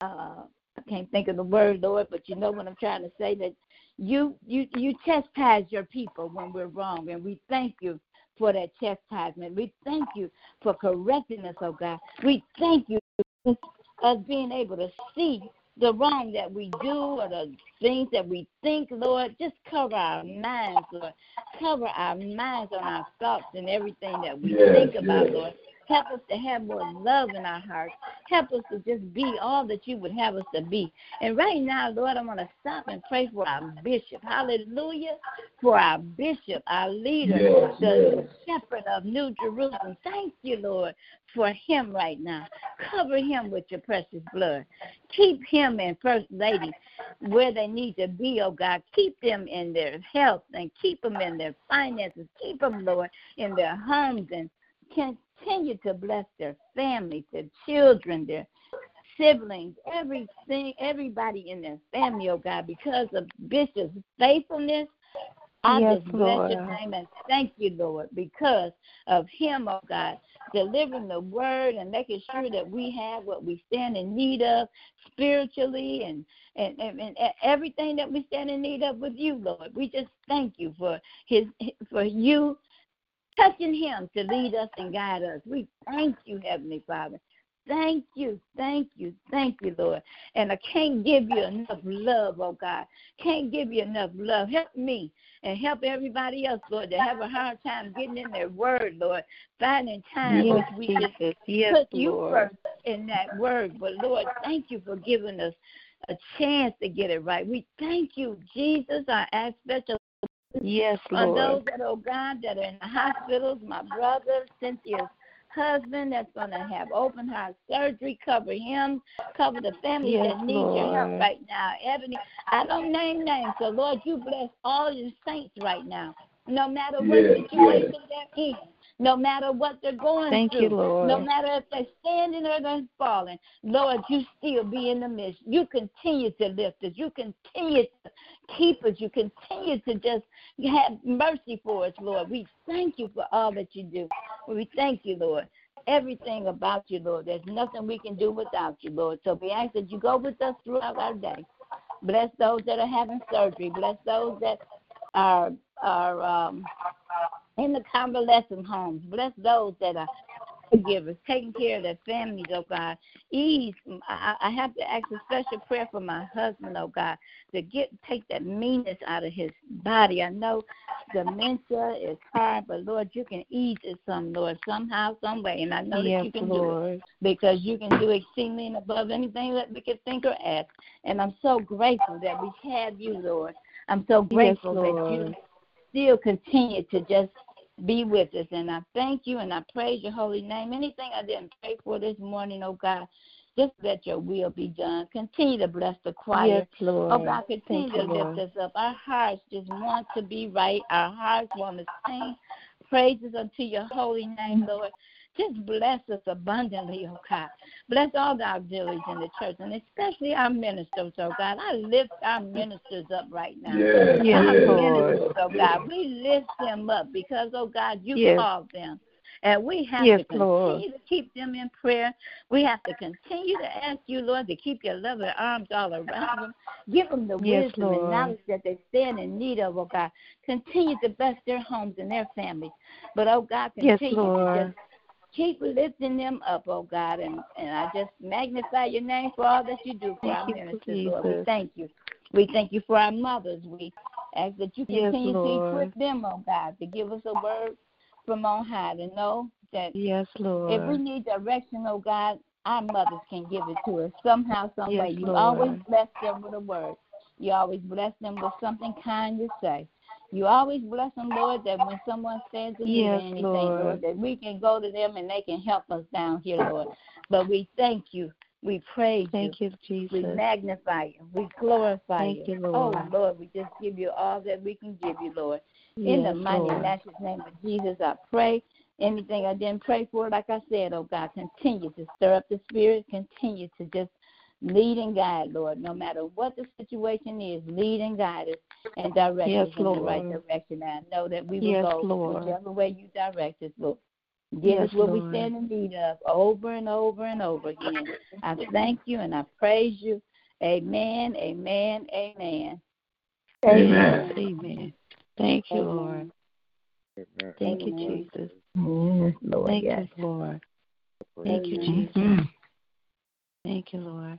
uh I can't think of the word, Lord, but you know what I'm trying to say that you you you chastise your people when we're wrong, and we thank you for that chastisement. We thank you for correcting us, oh God. We thank you for us being able to see the wrong that we do or the things that we think, Lord. Just cover our minds, Lord. Cover our minds on our thoughts and everything that we Yes, think about, yes. Lord. Help us to have more love in our hearts. Help us to just be all that you would have us to be. And right now, Lord, I want to stop and pray for our bishop. Hallelujah. For our bishop, our leader, Yes, the yes. shepherd of New Jerusalem. Thank you, Lord, for him right now. Cover him with your precious blood. Keep him and First Lady where they need to be, oh God. Keep them in their health and keep them in their finances. Keep them, Lord, in their homes and continue to bless their families, their children, their siblings, everything, everybody in their family, oh God, because of Bishop's faithfulness. I Yes, just bless your name and thank you, Lord, because of him, oh God, delivering the word and making sure that we have what we stand in need of spiritually and, and, and, and everything that we stand in need of with you, Lord. We just thank you for his for you touching him to lead us and guide us. We thank you, Heavenly Father. Thank you, thank you, thank you, Lord. And I can't give you enough love, oh God. Can't give you enough love. Help me and help everybody else, Lord, that have a hard time getting in their word, Lord. Finding time Yes, which we just Yes, put you Lord. first in that word. But Lord, thank you for giving us a chance to get it right. We thank you, Jesus. I ask special Yes, Lord. on those that, oh God, that are in the hospitals, my brother, Cynthia's husband that's going to have open heart surgery, cover him, cover the family Yes, that needs your help right now. Ebony, I don't name names, so Lord, you bless all your saints right now, no matter what Yes, situation yes. they're in. No matter what they're going Thank through, you, Lord. no matter if they're standing or they're falling, Lord, you still be in the midst. You continue to lift us. You continue to keep us. You continue to just have mercy for us, Lord. We thank you for all that you do. We thank you, Lord. Everything about you, Lord. There's nothing we can do without you, Lord. So we ask that you go with us throughout our day. Bless those that are having surgery. Bless those that are are um, in the convalescent homes. Bless those that are caregivers, taking care of their families, oh God. Ease. I, I have to ask a special prayer for my husband, oh God, to get take that meanness out of his body. I know dementia is hard, but Lord, you can ease it some, Lord, somehow, some way. And I know yes, that you can Lord. do it because you can do exceedingly and above anything that we could think or ask. And I'm so grateful that we have you, Lord. I'm so grateful yes, that you still continue to just be with us. And I thank you and I praise your holy name. Anything I didn't pray for this morning, oh God, just let your will be done. Continue to bless the choir. Yes, Lord. Oh God, continue Thank to you, lift Lord. us up. Our hearts just want to be right. Our hearts want to sing praises unto your holy name, Lord. Just bless us abundantly, oh God. Bless all the auxiliaries in the church, and especially our ministers, oh God. I lift our ministers up right now. Yes, our yes, ministers, oh yes. God. We lift them up because, oh God, you Yes. called them. And we have Yes, to continue Lord. to keep them in prayer. We have to continue to ask you, Lord, to keep your loving arms all around them. Give them the Yes, wisdom and knowledge that they stand in need of, oh God. Continue to bless their homes and their families. But, oh God, Yes, continue to just keep lifting them up, oh God. And, and I just magnify your name for all that you do for our Thank you, ministers, Lord. We thank you. We thank you for our mothers. We ask that you Yes, continue to Lord. equip them, oh God, to give us a word from on high to know that Yes, Lord. if we need direction, oh God, our mothers can give it to us somehow, some Yes, way. You Lord. always bless them with a word. You always bless them with something kind to say. You always bless them, Lord, that when someone stands in need Yes, of anything, Lord. Lord, that we can go to them and they can help us down here, Lord. But we thank you. We praise Thank you, we Jesus. We magnify you. We glorify Thank you, Oh, Lord. Lord, we just give you all that we can give you, Lord. In the Yes, mighty Lord. matchless name of Jesus, I pray. Anything I didn't pray for, like I said, oh God, continue to stir up the spirit. Continue to just lead and guide, Lord. No matter what the situation is, lead and guide us and direct Yes, us in the right Lord. direction. I know that we will Yes, go Lord. whichever way you direct us, Lord. Give Yes, us what we stand in need of over and over and over again. I thank you and I praise you. Amen, amen, amen. Yes, amen. Thank you, Amen. Lord. Thank you, Jesus. Yes, Lord. Thank yes. you, Lord. Thank you, Jesus. Mm-hmm. Thank you, Lord.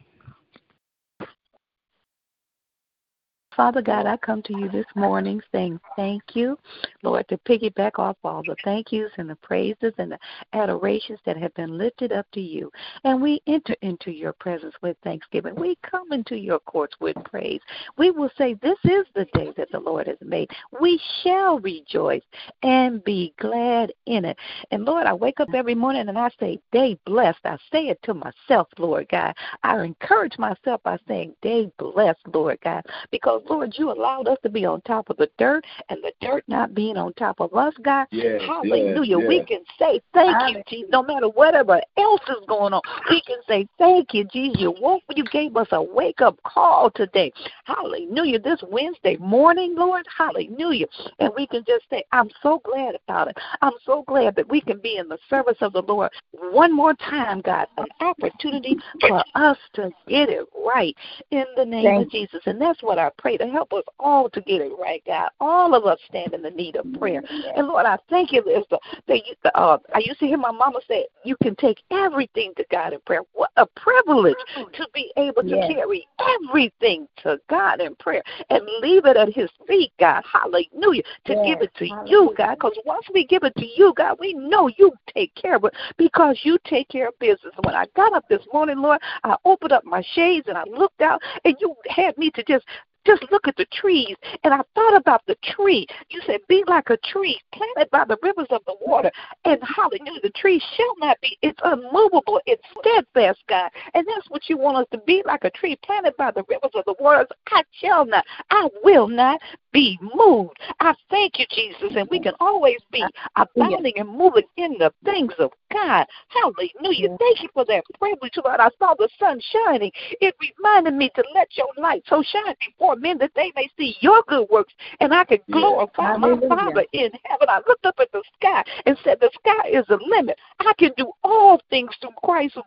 Father God, I come to you this morning saying thank you, Lord, to piggyback off all the thank yous and the praises and the adorations that have been lifted up to you. And we enter into your presence with thanksgiving. We come into your courts with praise. We will say, This is the day that the Lord has made. We shall rejoice and be glad in it. And Lord, I wake up every morning and I say, Day blessed. I say it to myself, Lord God. I encourage myself by saying, Day blessed, Lord God, because Lord, you allowed us to be on top of the dirt and the dirt not being on top of us, God. Yes, Hallelujah. yes, We can say thank you, Jesus, no matter whatever else is going on. We can say thank you, Jesus. You woke, you gave us a wake up call today. Hallelujah. This Wednesday morning, Lord, hallelujah. And we can just say, I'm so glad about it. I'm so glad that we can be in the service of the Lord one more time, God. An opportunity for us to get it right in the name Thank of Jesus. And that's what I pray to help us all to get it right, God. All of us stand in the need of prayer. And Lord, I thank you There's that you, uh, I used to hear my mama say, you can take everything to God in prayer. What a privilege to be able to Yes. carry everything to God in prayer and leave it at His feet, God. Hallelujah. To Yes. give it to you, God. Because once we give it to you, God, we know you take care of it because you take care of business. When I got up this morning, Lord, I opened up my shades and I looked out, and you had me to just just look at the trees. And I thought about the tree. You said, Be like a tree planted by the rivers of the water. And hallelujah, the tree shall not be, it's unmovable, it's steadfast, God. And that's what you want us to be like a tree planted by the rivers of the waters. I shall not, I will not be moved. I thank you, Jesus. And we can always be abounding and moving in the things of God. Hallelujah. Thank you for that privilege, oh Lord. I saw the sun shining. It reminded me to let your light so shine before men that they may see your good works and I can glorify my Father in heaven. I looked up at the sky and said, The sky is the limit. I can do all things through Christ who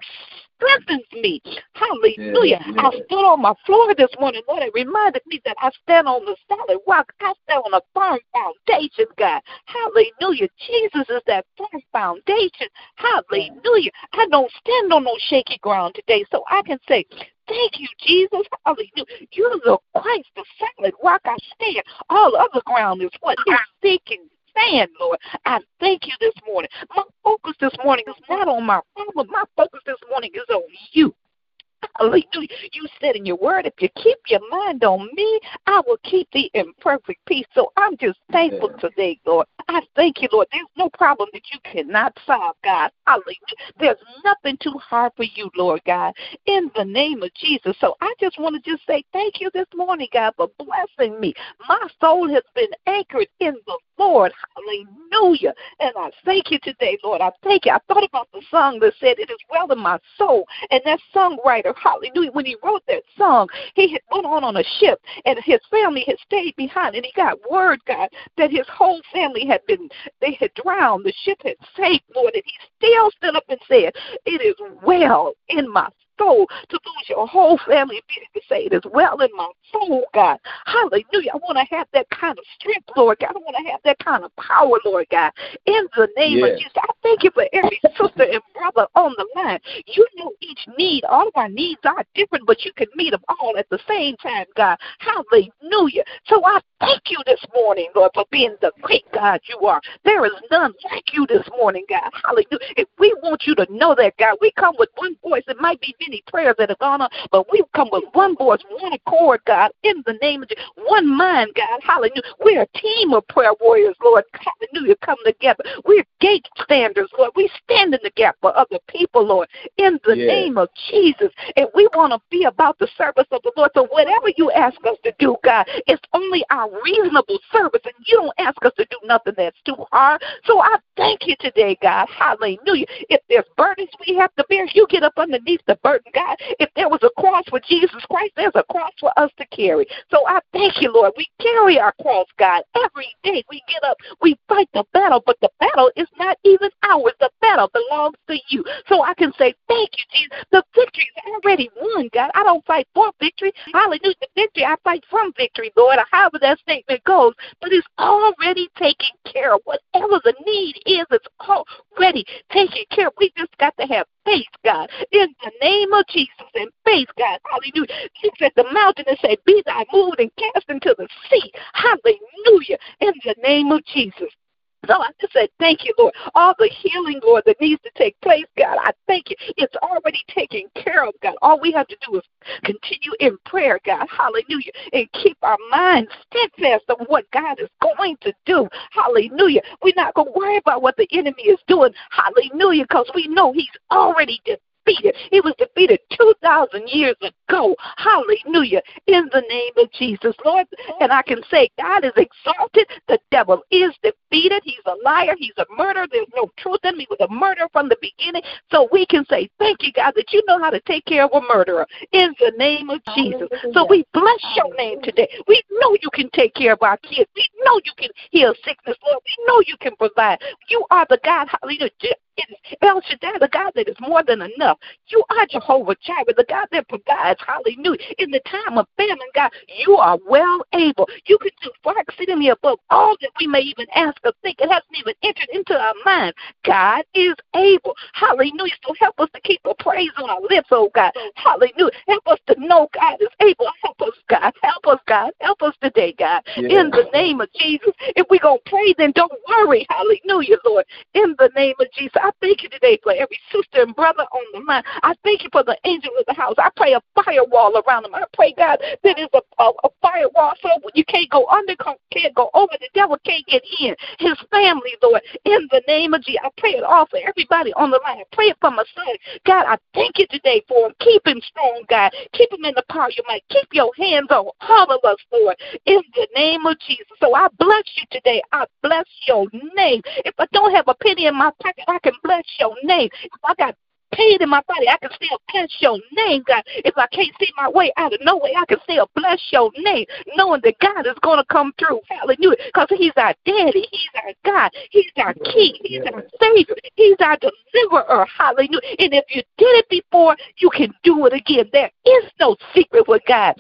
strengthens me. Hallelujah. Yes, I stood on my floor this morning, Lord. It reminded me that I stand on the solid rock. I stand on a firm foundation, God. Hallelujah. Jesus is that firm foundation. Hallelujah. I don't stand on no shaky ground today, so I can say, Thank you, Jesus. Hallelujah. You're the Christ, the solid rock I stand. All other ground is what is sinking sand, Lord. I thank you this morning. My focus this morning is not on my problem. My focus this morning is on you. Hallelujah. You said in your word, if you keep your mind on me, I will keep thee in perfect peace. So I'm just thankful today, Lord. I thank you, Lord. There's no problem that you cannot solve, God. Hallelujah. There's nothing too hard for you, Lord God, in the name of Jesus. So I just want to just say thank you this morning, God, for blessing me. My soul has been anchored in the Lord. Hallelujah. And I thank you today, Lord. I thank you. I thought about the song that said, It is well in my soul. And that songwriter, hallelujah, when he wrote that song, he had went on on a ship and his family had stayed behind. And he got word, God, that his whole family had been, they had drowned. The ship had sank, Lord. And he still stood up and said, It is well in my soul, to lose your whole family and be able to say it well in my soul, God. Hallelujah. I want to have that kind of strength, Lord God. I want to have that kind of power, Lord God. In the name yes. of Jesus, I thank you for every sister and brother on the line. You know each need. All of our needs are different, but you can meet them all at the same time, God. Hallelujah. So I thank you this morning, Lord, for being the great God you are. There is none like you this morning, God. Hallelujah. If we want you to know that, God, we come with one voice. It might be many prayers that have gone on, but we've come with one voice, one accord, God, in the name of Jesus, one mind, God. Hallelujah. We're a team of prayer warriors, Lord. Hallelujah. Come together. We're gate standers, Lord. We stand in the gap for other people, Lord, in the yes. name of Jesus. And we want to be about the service of the Lord. So whatever you ask us to do, God, it's only our reasonable service, and you don't ask us to do nothing that's too hard. So I thank you today, God. Hallelujah. If there's burdens we have to bear, you get up underneath the burden burden, God. If there was a cross for Jesus Christ, there's a cross for us to carry. So I thank you, Lord. We carry our cross, God. Every day we get up, we fight the battle, but the battle is not even ours. The battle belongs to you. So I can say, thank you, Jesus. The victory is already won, God. I don't fight for victory. Hallelujah. The victory, I fight from victory, Lord, however that statement goes. But it's already taken care of. Whatever the need is, it's already taken care of. We just got to have faith, God, in the name of Jesus, and faith, God, hallelujah. Look at the mountain and say, Be thy moved and cast into the sea, hallelujah, in the name of Jesus. So I just say, thank you, Lord. All the healing, Lord, that needs to take place, God, I thank you. It's already taken care of, God. All we have to do is continue in prayer, God. Hallelujah. And keep our minds steadfast on what God is going to do. Hallelujah. We're not going to worry about what the enemy is doing. Hallelujah. Because we know he's already defeated. He was defeated 2,000 years ago. Hallelujah. In the name of Jesus, Lord. And I can say, God is exalted. The devil is defeated. He's a liar. He's a murderer. There's no truth in him. He was a murderer from the beginning. So we can say, Thank you, God, that you know how to take care of a murderer in the name of Jesus. So we bless your name today. We know you can take care of our kids. We know you can heal sickness, Lord. We know you can provide. You are the God, hallelujah, El Shaddai, the God that is more than enough. You are Jehovah Jireh, the God that provides. Hallelujah. In the time of famine, God, you are well able. You can do far exceedingly above all that we may even ask or think. It hasn't even entered into our mind. God is able. Hallelujah. So help us to keep a praise on our lips, oh God. Hallelujah. Help us to know God is able. Help us, God. Help us, God. Help us today, God. Yeah. In the name of Jesus. If we're going to pray, then don't worry. Hallelujah, Lord. In the name of Jesus. I thank you today for every sister and brother on the line. I thank you for the angel of the house. I pray a firewall around them. I pray, God, that is a, a, a firewall so you can't go under, can't go over. The devil can't get in. His family, Lord, in the name of Jesus. I pray it all for everybody on the line. I pray it for my son. God, I thank you today for him. Keep him strong, God. Keep him in the power of your might. Keep your hands on all of us, Lord, in the name of Jesus. So I bless you today. I bless your name. If I don't have a penny in my pocket, I can bless your name. If I got pain in my body, I can still bless your name, God. If I can't see my way out of no way, I can still bless your name, knowing that God is going to come through. Hallelujah. Because He's our daddy. He's our God. He's our king. He's our savior. He's our deliverer. Hallelujah. And if you did it before, you can do it again. There is no secret with God.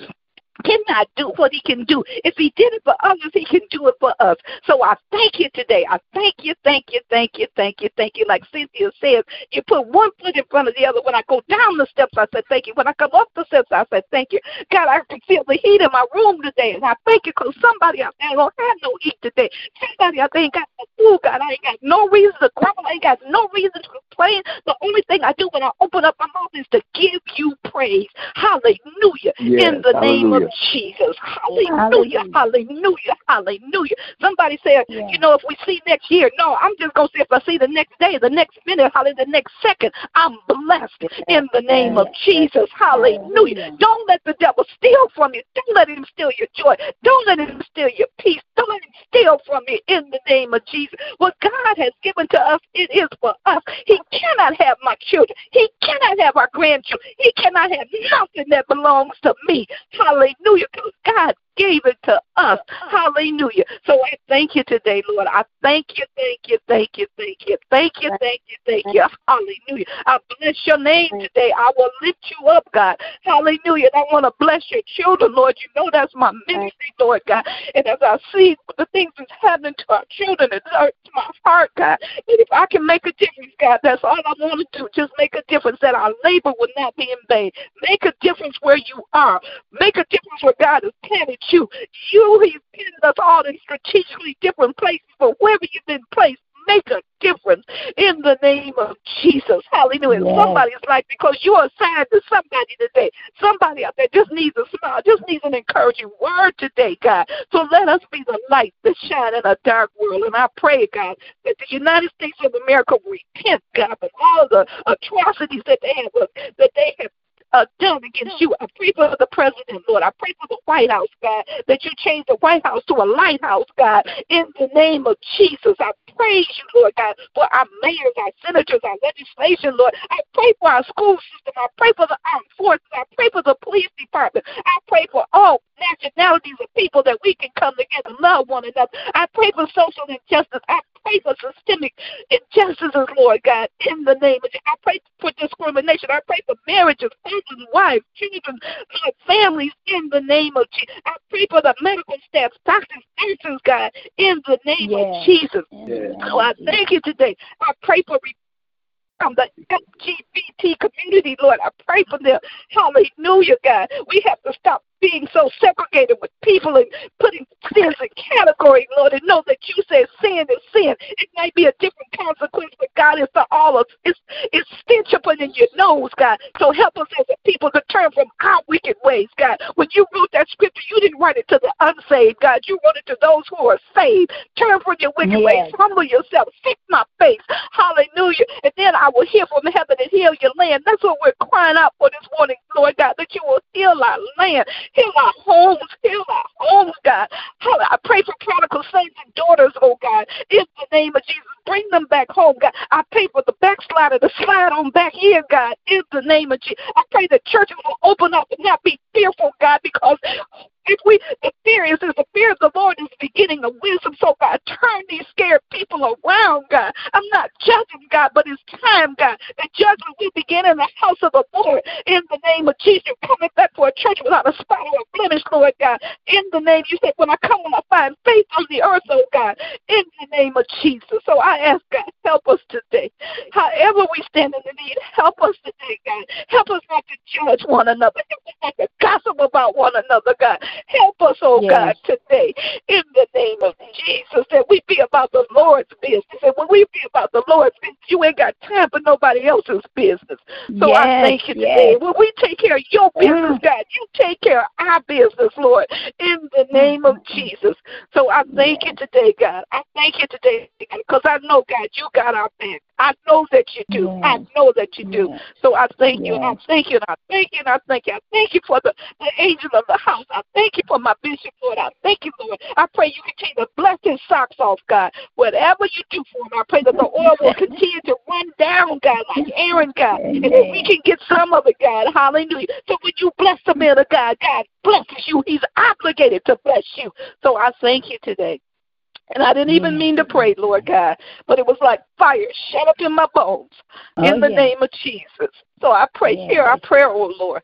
Cannot do what he can do. If he did it for others, he can do it for us. So I thank you today. I thank you, thank you, thank you, thank you, thank you. Like Cynthia says, you put one foot in front of the other. When I go down the steps, I said thank you. When I come up the steps, I said thank you. God, I can feel the heat in my room today, and I thank you because somebody out there don't have no heat today. Somebody out there ain't got no food, God. I ain't got no reason to grumble. I ain't got no reason to complain. The only thing I do when I open up my mouth is to give you praise. Hallelujah. Yes, in the name of hallelujah. Jesus. Hallelujah. Hallelujah. Hallelujah. Somebody said, you know, if we see next year, no, I'm just going to say if I see the next day, the next minute, hallelujah, the next second, I'm blessed in the name of Jesus. Hallelujah. Don't let the devil steal from you. Don't let him steal your joy. Don't let him steal your peace. Don't let him steal from you in the name of Jesus. What God has given to us, it is for us. He cannot have my children. He cannot have our grandchildren. He cannot have nothing that belongs to me. Hallelujah. Because God gave it to us. Hallelujah. So I thank you today, Lord. I thank you, thank you, thank you, thank you, thank you, thank you, thank you. Hallelujah. I bless your name today. I will lift you up, God. Hallelujah. And I want to bless your children, Lord. You know that's my ministry, Lord God. And as I see the things that's happening to our children, it hurts my heart, God. And if I can make a difference, God, that's all I want to do. Just make a difference that our labor will not be in vain. Make a difference where you are. Make a difference where God has planted you. You, He's planted us all in strategically different places, but wherever you've been placed, make a difference in the name of Jesus. Hallelujah. Yes. Somebody's life because you are assigned to somebody today. Somebody out there just needs a smile, just needs an encouraging word today, God. So let us be the light that shine in a dark world. And I pray, God, that the United States of America will repent, God, of all the atrocities that they have, that they have uh, done against you. I pray for the president, Lord. I pray for the White House, God, that you change the White House to a lighthouse, God, in the name of Jesus. I praise you, Lord God, for our mayors, our senators, our legislation, Lord. I pray for our school system. I pray for the armed forces. I pray for the police department. I pray for all nationalities of people that we can come together, love one another. I pray for social injustice. I pray for systemic injustices, Lord God, in the name of Jesus. I pray for discrimination. I pray for marriages, husbands, wives, children, families, in the name of Jesus. I pray for the medical staff, doctors, nurses, God, in the name of Jesus. So oh, I thank you today. I pray for from the LGBT community, Lord. I pray for them. Hallelujah, God. We have to stop being so segregated with people and putting sins in categories, Lord, and know that you said sin is sin. It may be a different consequence, but God is for all of it's it's stench up in your nose, God. So help us as a people to turn from our wicked ways, God. When you wrote that scripture, you didn't write it to the unsaved, God. You wrote it to those who are saved. Turn from your wicked ways. Humble yourself. Seek my face. Hallelujah. And then I will hear from heaven and heal your land. That's what we're crying out for this morning, Lord God, that you will heal our land. Heal our homes. Heal our homes, God. I pray for prodigal sons and daughters, oh God, in the name of Jesus. Bring them back home, God. I pray for the backslider to slide on back here, God, in the name of Jesus. I pray the churches will open up and not be fearful, God, because if we the fear is, the fear of the Lord is the beginning of wisdom. So God, turn these scared people around, God. I'm not judging, God, but it's time, God. The judgment will begin in the house of the Lord. In the name of Jesus, coming back for a church without a spot or a blemish, Lord God. In the name, you said, when I come, when I find faith on the earth, oh God. In the name of Jesus. So I ask God, help us today. However we stand in the need, help us today, God. Help us not to judge one another. Help us not to gossip about one another, God. Help us, oh Yes. God, today in the name of Jesus that we be about the Lord's business. And when we be about the Lord's business, you ain't got time for nobody else's business. So I Yes, thank you today. yes. When we take care of your business, mm. God, you take care of our business, Lord, in the name of mm. Jesus. So I thank you today, God. I thank you today because I know, God, you got our back. I know that you do. I know that you do. So I thank you, and I thank you, and I thank you, and I thank you. I thank you for the, the angel of the house. I thank you for my bishop, Lord. I thank you, Lord. I pray you continue to bless his socks off, God. Whatever you do for him, I pray that the oil will continue to run down, God, like Aaron, God. And that we can get some of it, God. Hallelujah. So when you bless the man of God, God blesses you. He's obligated to bless you. So I thank you today. And I didn't even mm. mean to pray, Lord God, but it was like fire shut up in my bones Oh, in the yes. name of Jesus. So I pray, hear our prayer, oh Lord.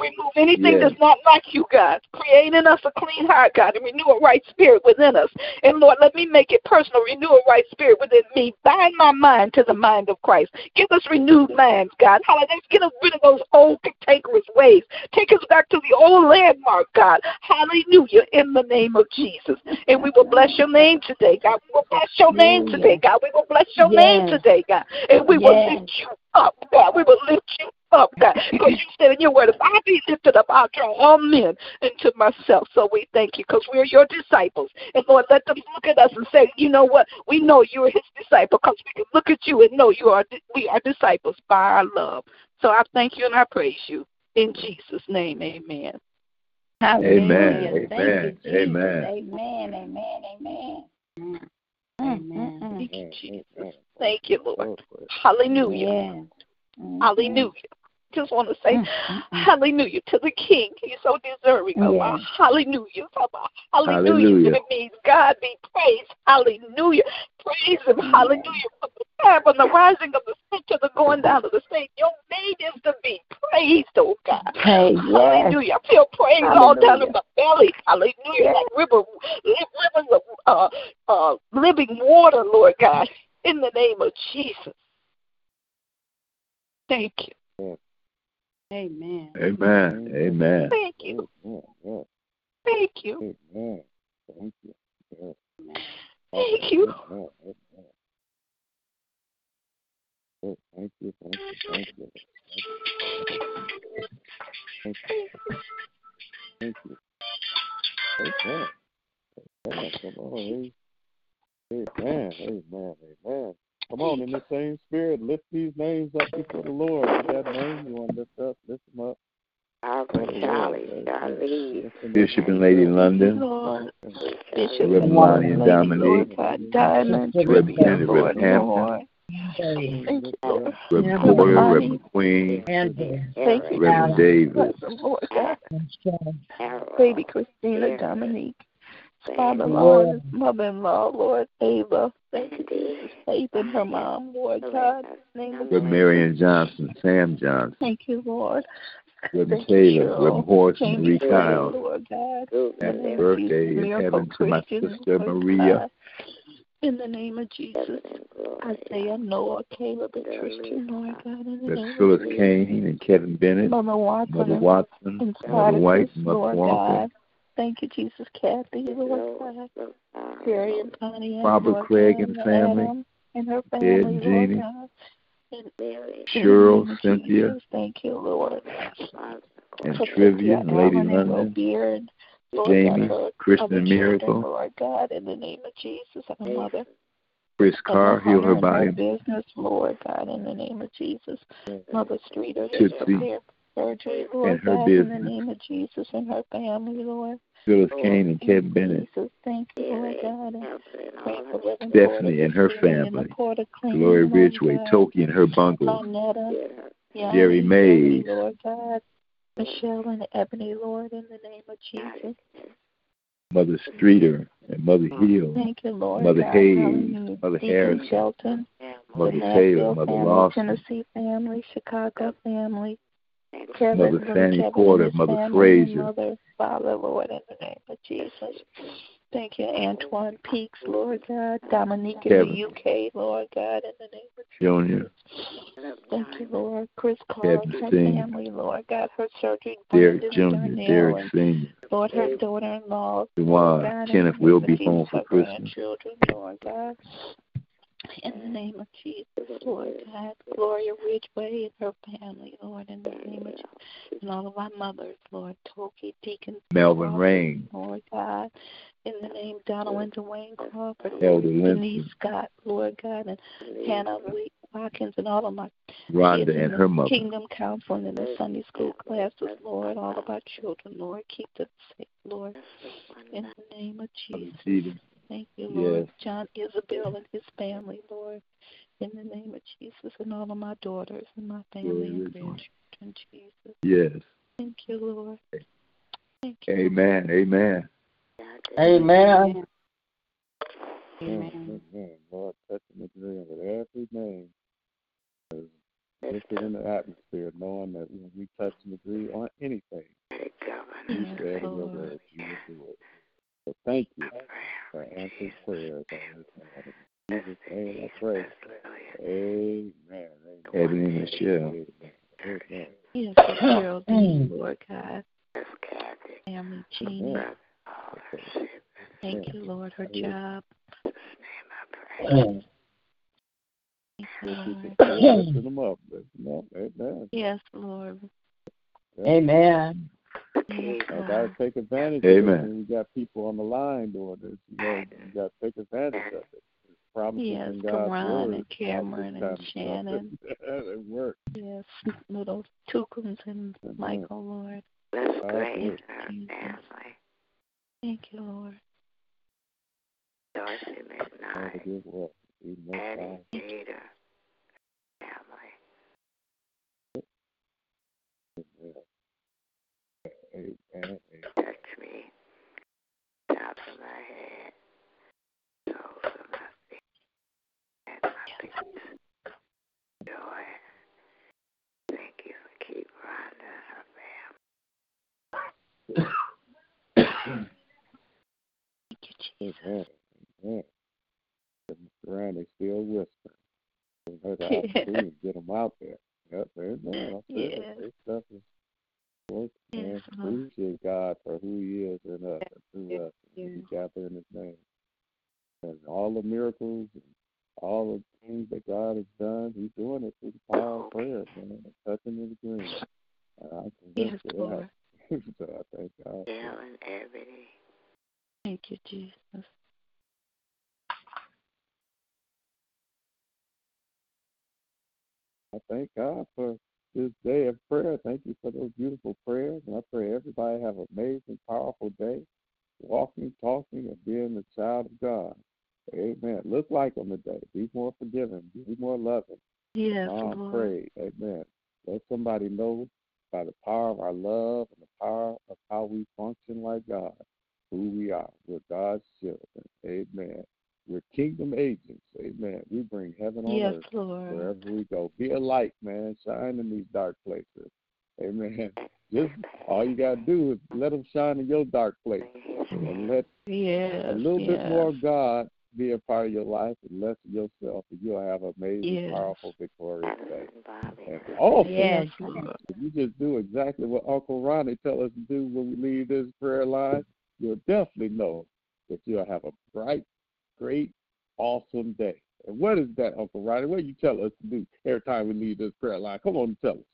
Remove anything Yes. that's not like you, God. Create in us a clean heart, God, and renew a right spirit within us. And Lord, let me make it personal. Renew a right spirit within me. Bind my mind to the mind of Christ. Give us renewed minds, God. Hallelujah. Get rid of those old cantankerous ways. Take us back to the old landmark, God. Hallelujah. In the name of Jesus. And we will bless your name today, God. We will bless your name today, God. We will bless your name today, God. And we will lift you up, God. We will lift you up, God. Because you said in your word, if I be lifted up, I'll draw all men into myself. So we thank you because we're your disciples. And Lord, let them look at us and say, you know what? We know you're his disciple because we can look at you and know you are we are disciples by our love. So I thank you and I praise you. In Jesus' name, amen. Amen. Hallelujah. Thank you, Amen. Jesus. Amen. Amen. Amen. Amen. Amen. Thank you, Jesus. Thank you, Lord. Hallelujah. Hallelujah. Just want to say mm, mm, mm. hallelujah to the King. He's so deserving of our Yes. hallelujah. Hallelujah. Hallelujah. It means God be praised. Hallelujah. Praise him. Hallelujah. From the time from the rising of the sun to the going down of the same. Your name is to be praised, oh God. Hey, yes. Hallelujah. I feel praise all down Hallelujah. in my belly. Hallelujah. Like river, rivers of uh, uh, living water, Lord God, in the name of Jesus. Thank you. Amen. Amen. Amen. Thank you. Thank you. Thank you. Thank you. Amen. Amen. Yes, Thank you. Thank you. Thank you. Thank you. Amen. Amen. Amen. Amen. Amen. Come on, in the same spirit, lift these names up before the Lord. If that name you want to lift up, lift them up. Albert, Charlie, Charlie. Bishop and Lady London, Lord. Bishop Bishop Reverend and Lonnie and Lady, Dominique, Lord God, Diamond, Representative Lord, Hampton, Lord. Thank you, Lord. Reverend Reverend Porter, Lonnie. Reverend Queen, Thank you, Reverend Davis, Bless them, Lord God. Baby Christina, Dominique, father-in-law, his mother-in-law, Lord Ava. Thank you, Jesus. Faith in her mom, Lord God. Reverend Marion Johnson, Sam Johnson, Thank you, Lord. Reverend Taylor. Reverend Horace James Marie Kyle. Happy birthday in heaven to my sister Maria. In the name of Jesus, Isaiah, Noah, Caleb, and Christian, Lord God. That's Phyllis. Kane and Kevin Bennett, Mother Watson, Mother Watson, and Mother White, Mother Walker, Thank you, Jesus, Kathy, Lord God. Terry and Connie, and Robert Lord Craig and family, and her Ed family, and Lord God. In, in Cheryl, the name of Cynthia, Jesus, thank you, Lord. and For Trivia, and Lady Allen London, Robier and Lord Jamie, God, Kristen other and children, Miracle, Lord God, in the name of Jesus, and her mother. Chris Carr, heal her Hunter and body, business, Lord God, in the name of Jesus. Mother Streeter, Tootsie, prepare surgery, Lord and her God, in the name of Jesus and her family, Lord. Phyllis oh, Kane and Kevin Bennett, Jesus, thank you, Lord God. And pray for Reverend Stephanie and her Christina and the family, Porter clan, Glory Ridgeway, Toki and her bungalow, Lonetta, Jerry Jerry, Mays, Lord God. Michelle and Ebony, Lord, in the name of Jesus. Mother Streeter and Mother Hill, Thank you, Lord Mother God. Hayes, Mother Deacon Harrison, Shelton, Mother the Taylor, Mother Lawson, Tennessee family, Chicago family, Kevin, Mother Fanny Kevin Porter, Mother family, Frazier, Mother, Father, Lord, in the name of Jesus. Thank you, Antoine Peaks, Lord God. Dominique in the UK, Lord God, in the name of Junior, Thank you, Lord. Chris Clark, Kevin her Senior, family, Lord God, her surgery, Derek Jr., Derek Senior, Lord, her daughter-in-law, Lord Kenneth will be home for Christmas. grandchildren, Lord God. In the name of Jesus, Lord God, Gloria Ridgeway and her family, Lord, in the name of Jesus, and all of our mothers, Lord, Toki, Deacon, Melvin Rain, Lord God, in the name Donald and Dwayne Crawford, Elder Denise Scott, Lord God, and Hannah Lee Watkins, and all of my Rhonda kids and her mother. Kingdom Counseling and the Sunday school classes, Lord, all of our children, Lord, keep them safe, Lord, in the name of Jesus. Jeter. Thank you, Lord. Yes. John Isabel and his family, Lord, in the name of Jesus, and all of my daughters and my family and grandchildren, Jesus. Yes. Thank you, Lord. Thank you. Amen. Amen. Amen. Amen. Amen. Lord, touch and agree with every name. Lift it in the atmosphere, knowing that when we touch and agree on anything, you said in your word you will do it. So thank you for answering prayers on this morning. [CLEARS THROAT] In Jesus' name I pray. Amen. Ebony Michelle. Amen. Yes, for Gerald, Lord God. Family, Jeannie. Thank you, Lord, her job. Thank you, Lord. Lift them up. Lift them up. Amen. Yes, Lord. Amen. Mm-hmm. Yes, I gotta take advantage Amen. of it. And we got people on the line doing this. You know, you gotta take advantage of it. There's promises Yes, in God's Karan word. and Cameron and Shannon. kind of stuff. it works. Yes, little Tukums and Michael, Lord. Let's God praise works. her Jesus. family. Thank you, Lord. Dorsey God McKnight, give what? We most Eddie high. Jeter family. Amen. Amen. Touch me, top of my head, soles of my feet, and my peace. Joy. Thank you for keep Rhonda and her family. Thank you, Jesus. Amen. Amen. Mr. Rand, they still whispering. Give her the Yeah. to get them out there. Yep, amen. That's Yes. it. This stuff is work, man. Yes, Lord. Uh-huh. Appreciate God for who He is in us and through us. Yes. Uh, we gather in His name. And all the miracles and all the things that God has done, He's doing it through the power of prayer, man. and Touching and agreeing. And I'm Yes, convinced of Lord. that. [LAUGHS] so I thank God. for it. And Ebony. Thank you, Jesus. I thank God for this day of prayer. Thank you for those beautiful prayers. And I pray everybody have an amazing, powerful day, walking, talking, and being the child of God. Amen. Look like them today. Be more forgiving. Be more loving. Yes, Lord. prayed. Amen. Let somebody know by the power of our love and the power of how we function like God, who we are. We're God's children. Amen. We're kingdom agents. Amen. We bring heaven on Yes, earth Lord. wherever we go. Be a light, man. Shine in these dark places. Amen. Just all you gotta do is let them shine in your dark place, and let Yes. a little yes. bit more of God be a part of your life, and less of yourself, and you'll have an amazing, Yes. powerful, victorious day. Bobby. And also, Yes. if you just do exactly what Uncle Ronnie tell us to do when we leave this prayer line, you'll definitely know that you'll have a bright, great, awesome day. And what is that, Uncle Ronnie? What you tell us to do every time we leave this prayer line? Come on and tell us.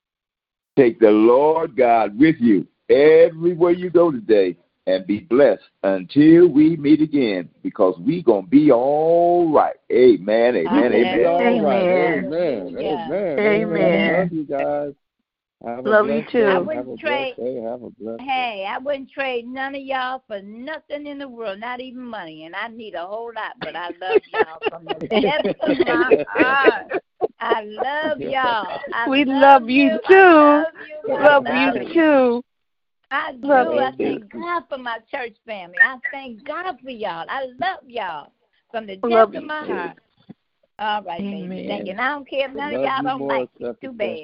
Take the Lord God with you everywhere you go today and be blessed until we meet again because we going to be all right. Amen. Amen. Be Amen. all right. Amen. Amen. Yeah. Amen. Amen. Love you guys. Have a Love you blessed too. day. I Have wouldn't a trade- blessed day. Have a blessed day. Hey, I wouldn't trade none of y'all for nothing in the world, not even money. And I need a whole lot, but I love y'all from the [LAUGHS] depths of my heart. I love y'all. I We love, love you I too. love you. Too. I Love love you too. I do. Love I you. thank God for my church family. I thank God for y'all. I love y'all from the depths of my too. heart. All right, baby. Amen. Thank you. And I don't care if none of y'all don't more, like me. Too bad.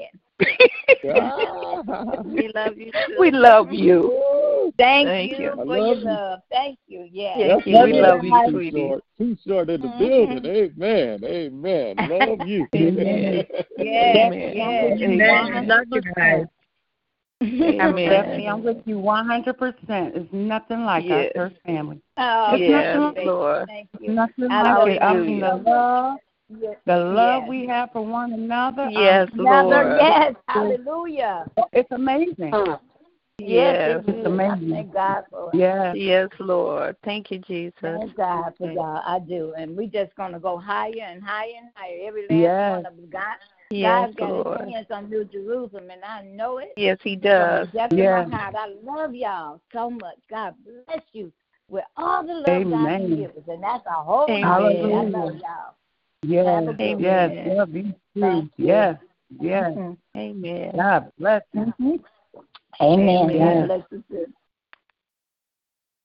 We love you too. We love you. Thank, Thank you you. For love your you. love. Thank you. Yeah. Thank you. That's We it. love you, Too sweetie. short, too short in the Mhm. building. Amen. Amen. Love you. Amen. [LAUGHS] Yes, Amen. yes. Amen. Love you guys. Amen. Stephanie, I'm with you 100%. It's nothing like Yes. our church family. Oh, It's Yes, nothing. Lord. Thank you. Nothing I like love it. I you mean, the love, Yes. the love yes. we have for one another. Yes, Another, Lord. yes. Hallelujah. It's amazing. Yes, Yes. it is. I amazing. thank God for it. Yeah. Yes, Lord. Thank you, Jesus. Thank God for y'all. I do. And we're just going to go higher and higher and higher. Every last Yes. one of them. God, Yes, God's got Lord. his hands on New Jerusalem, and I know it. Yes, He does. Yes. my heart. I love y'all so much. God bless you with all the love God can Amen. give us. And that's a whole lot. Amen. I love y'all. Yes. Have a good Amen. Yes. Love you too. Thank you. Yes. Yes. Mhm. Amen. God bless you. Amen. Amen. God bless you.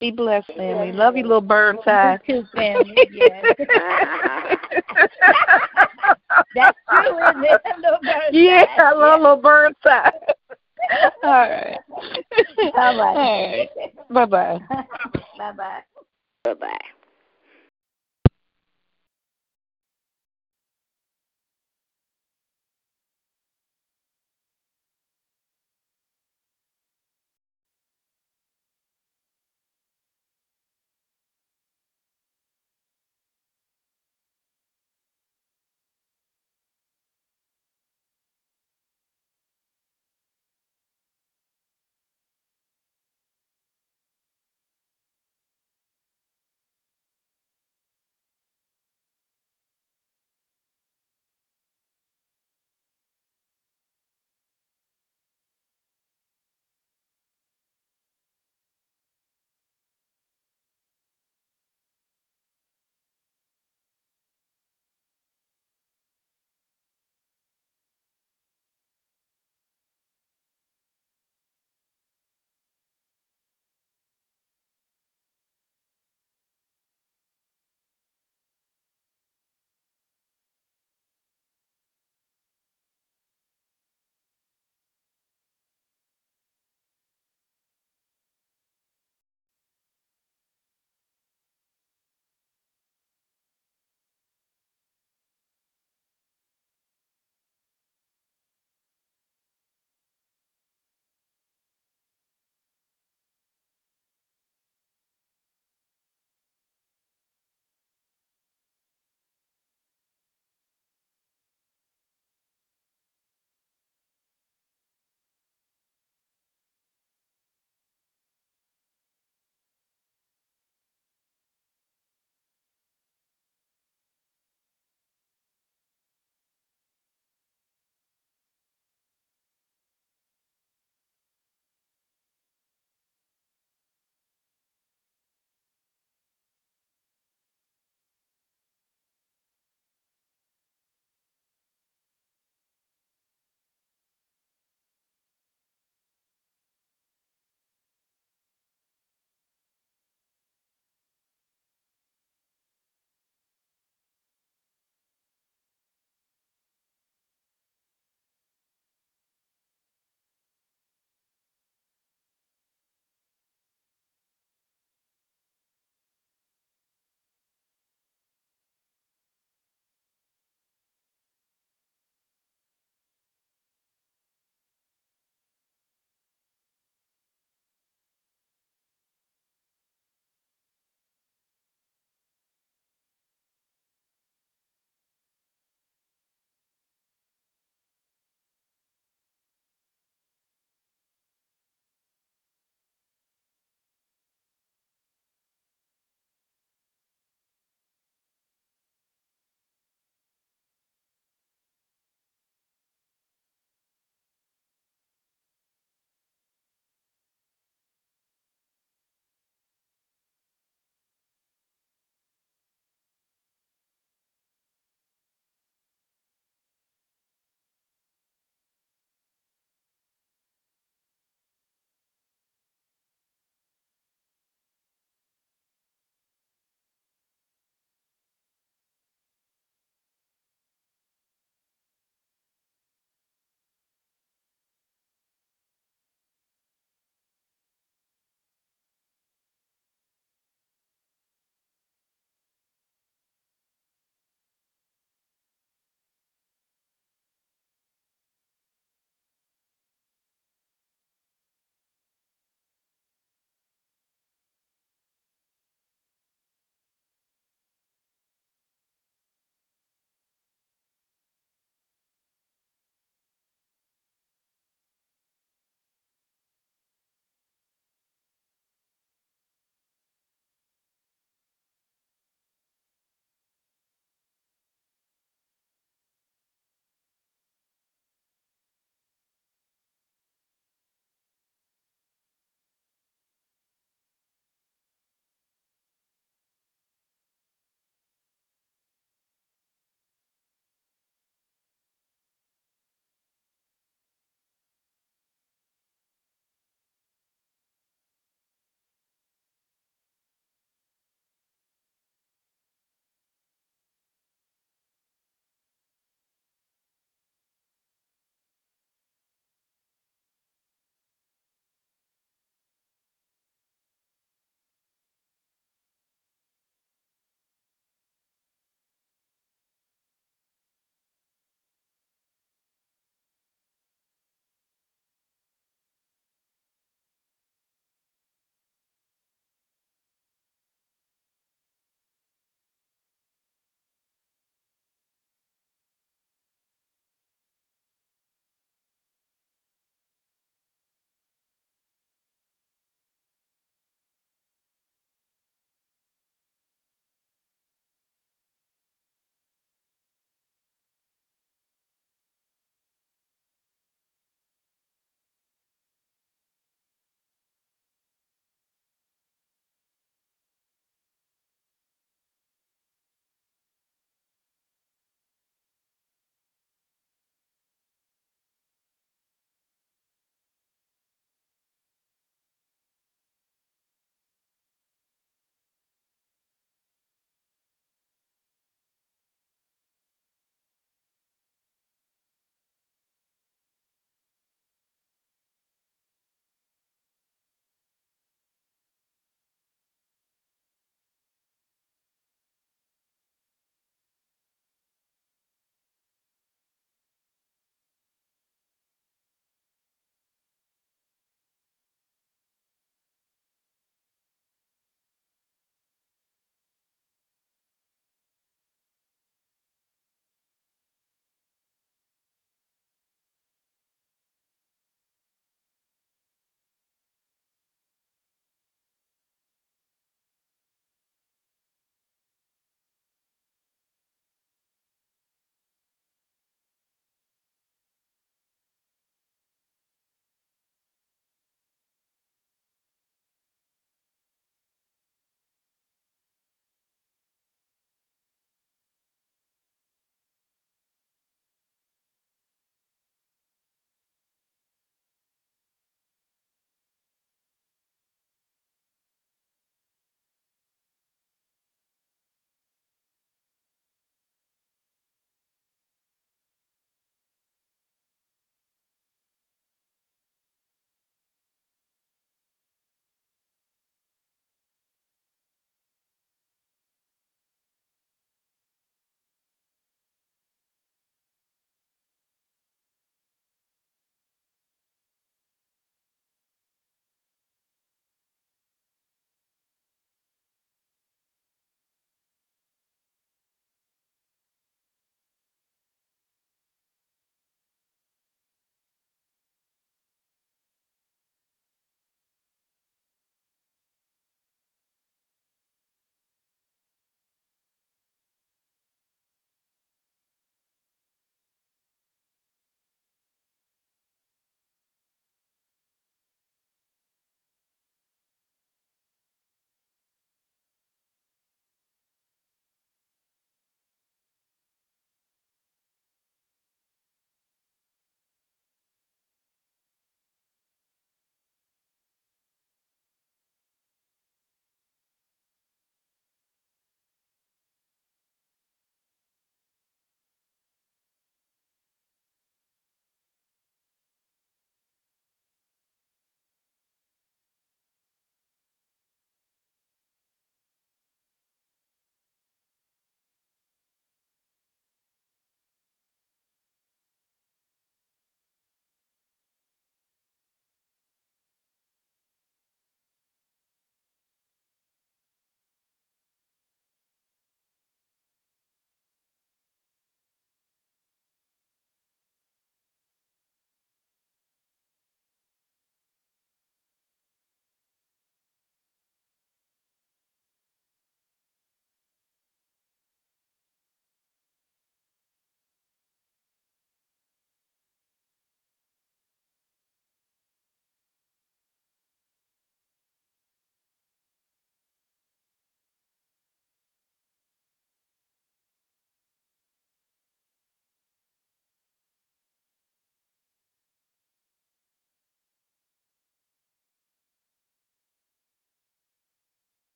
Be blessed, family. Love you, little Burnside. You too, family. Yes. [LAUGHS] That's true, isn't it? [LAUGHS] Little Burnside. Yeah, I love little Burnside. [LAUGHS] All right. All right. All right. Bye bye. Bye bye. Bye bye.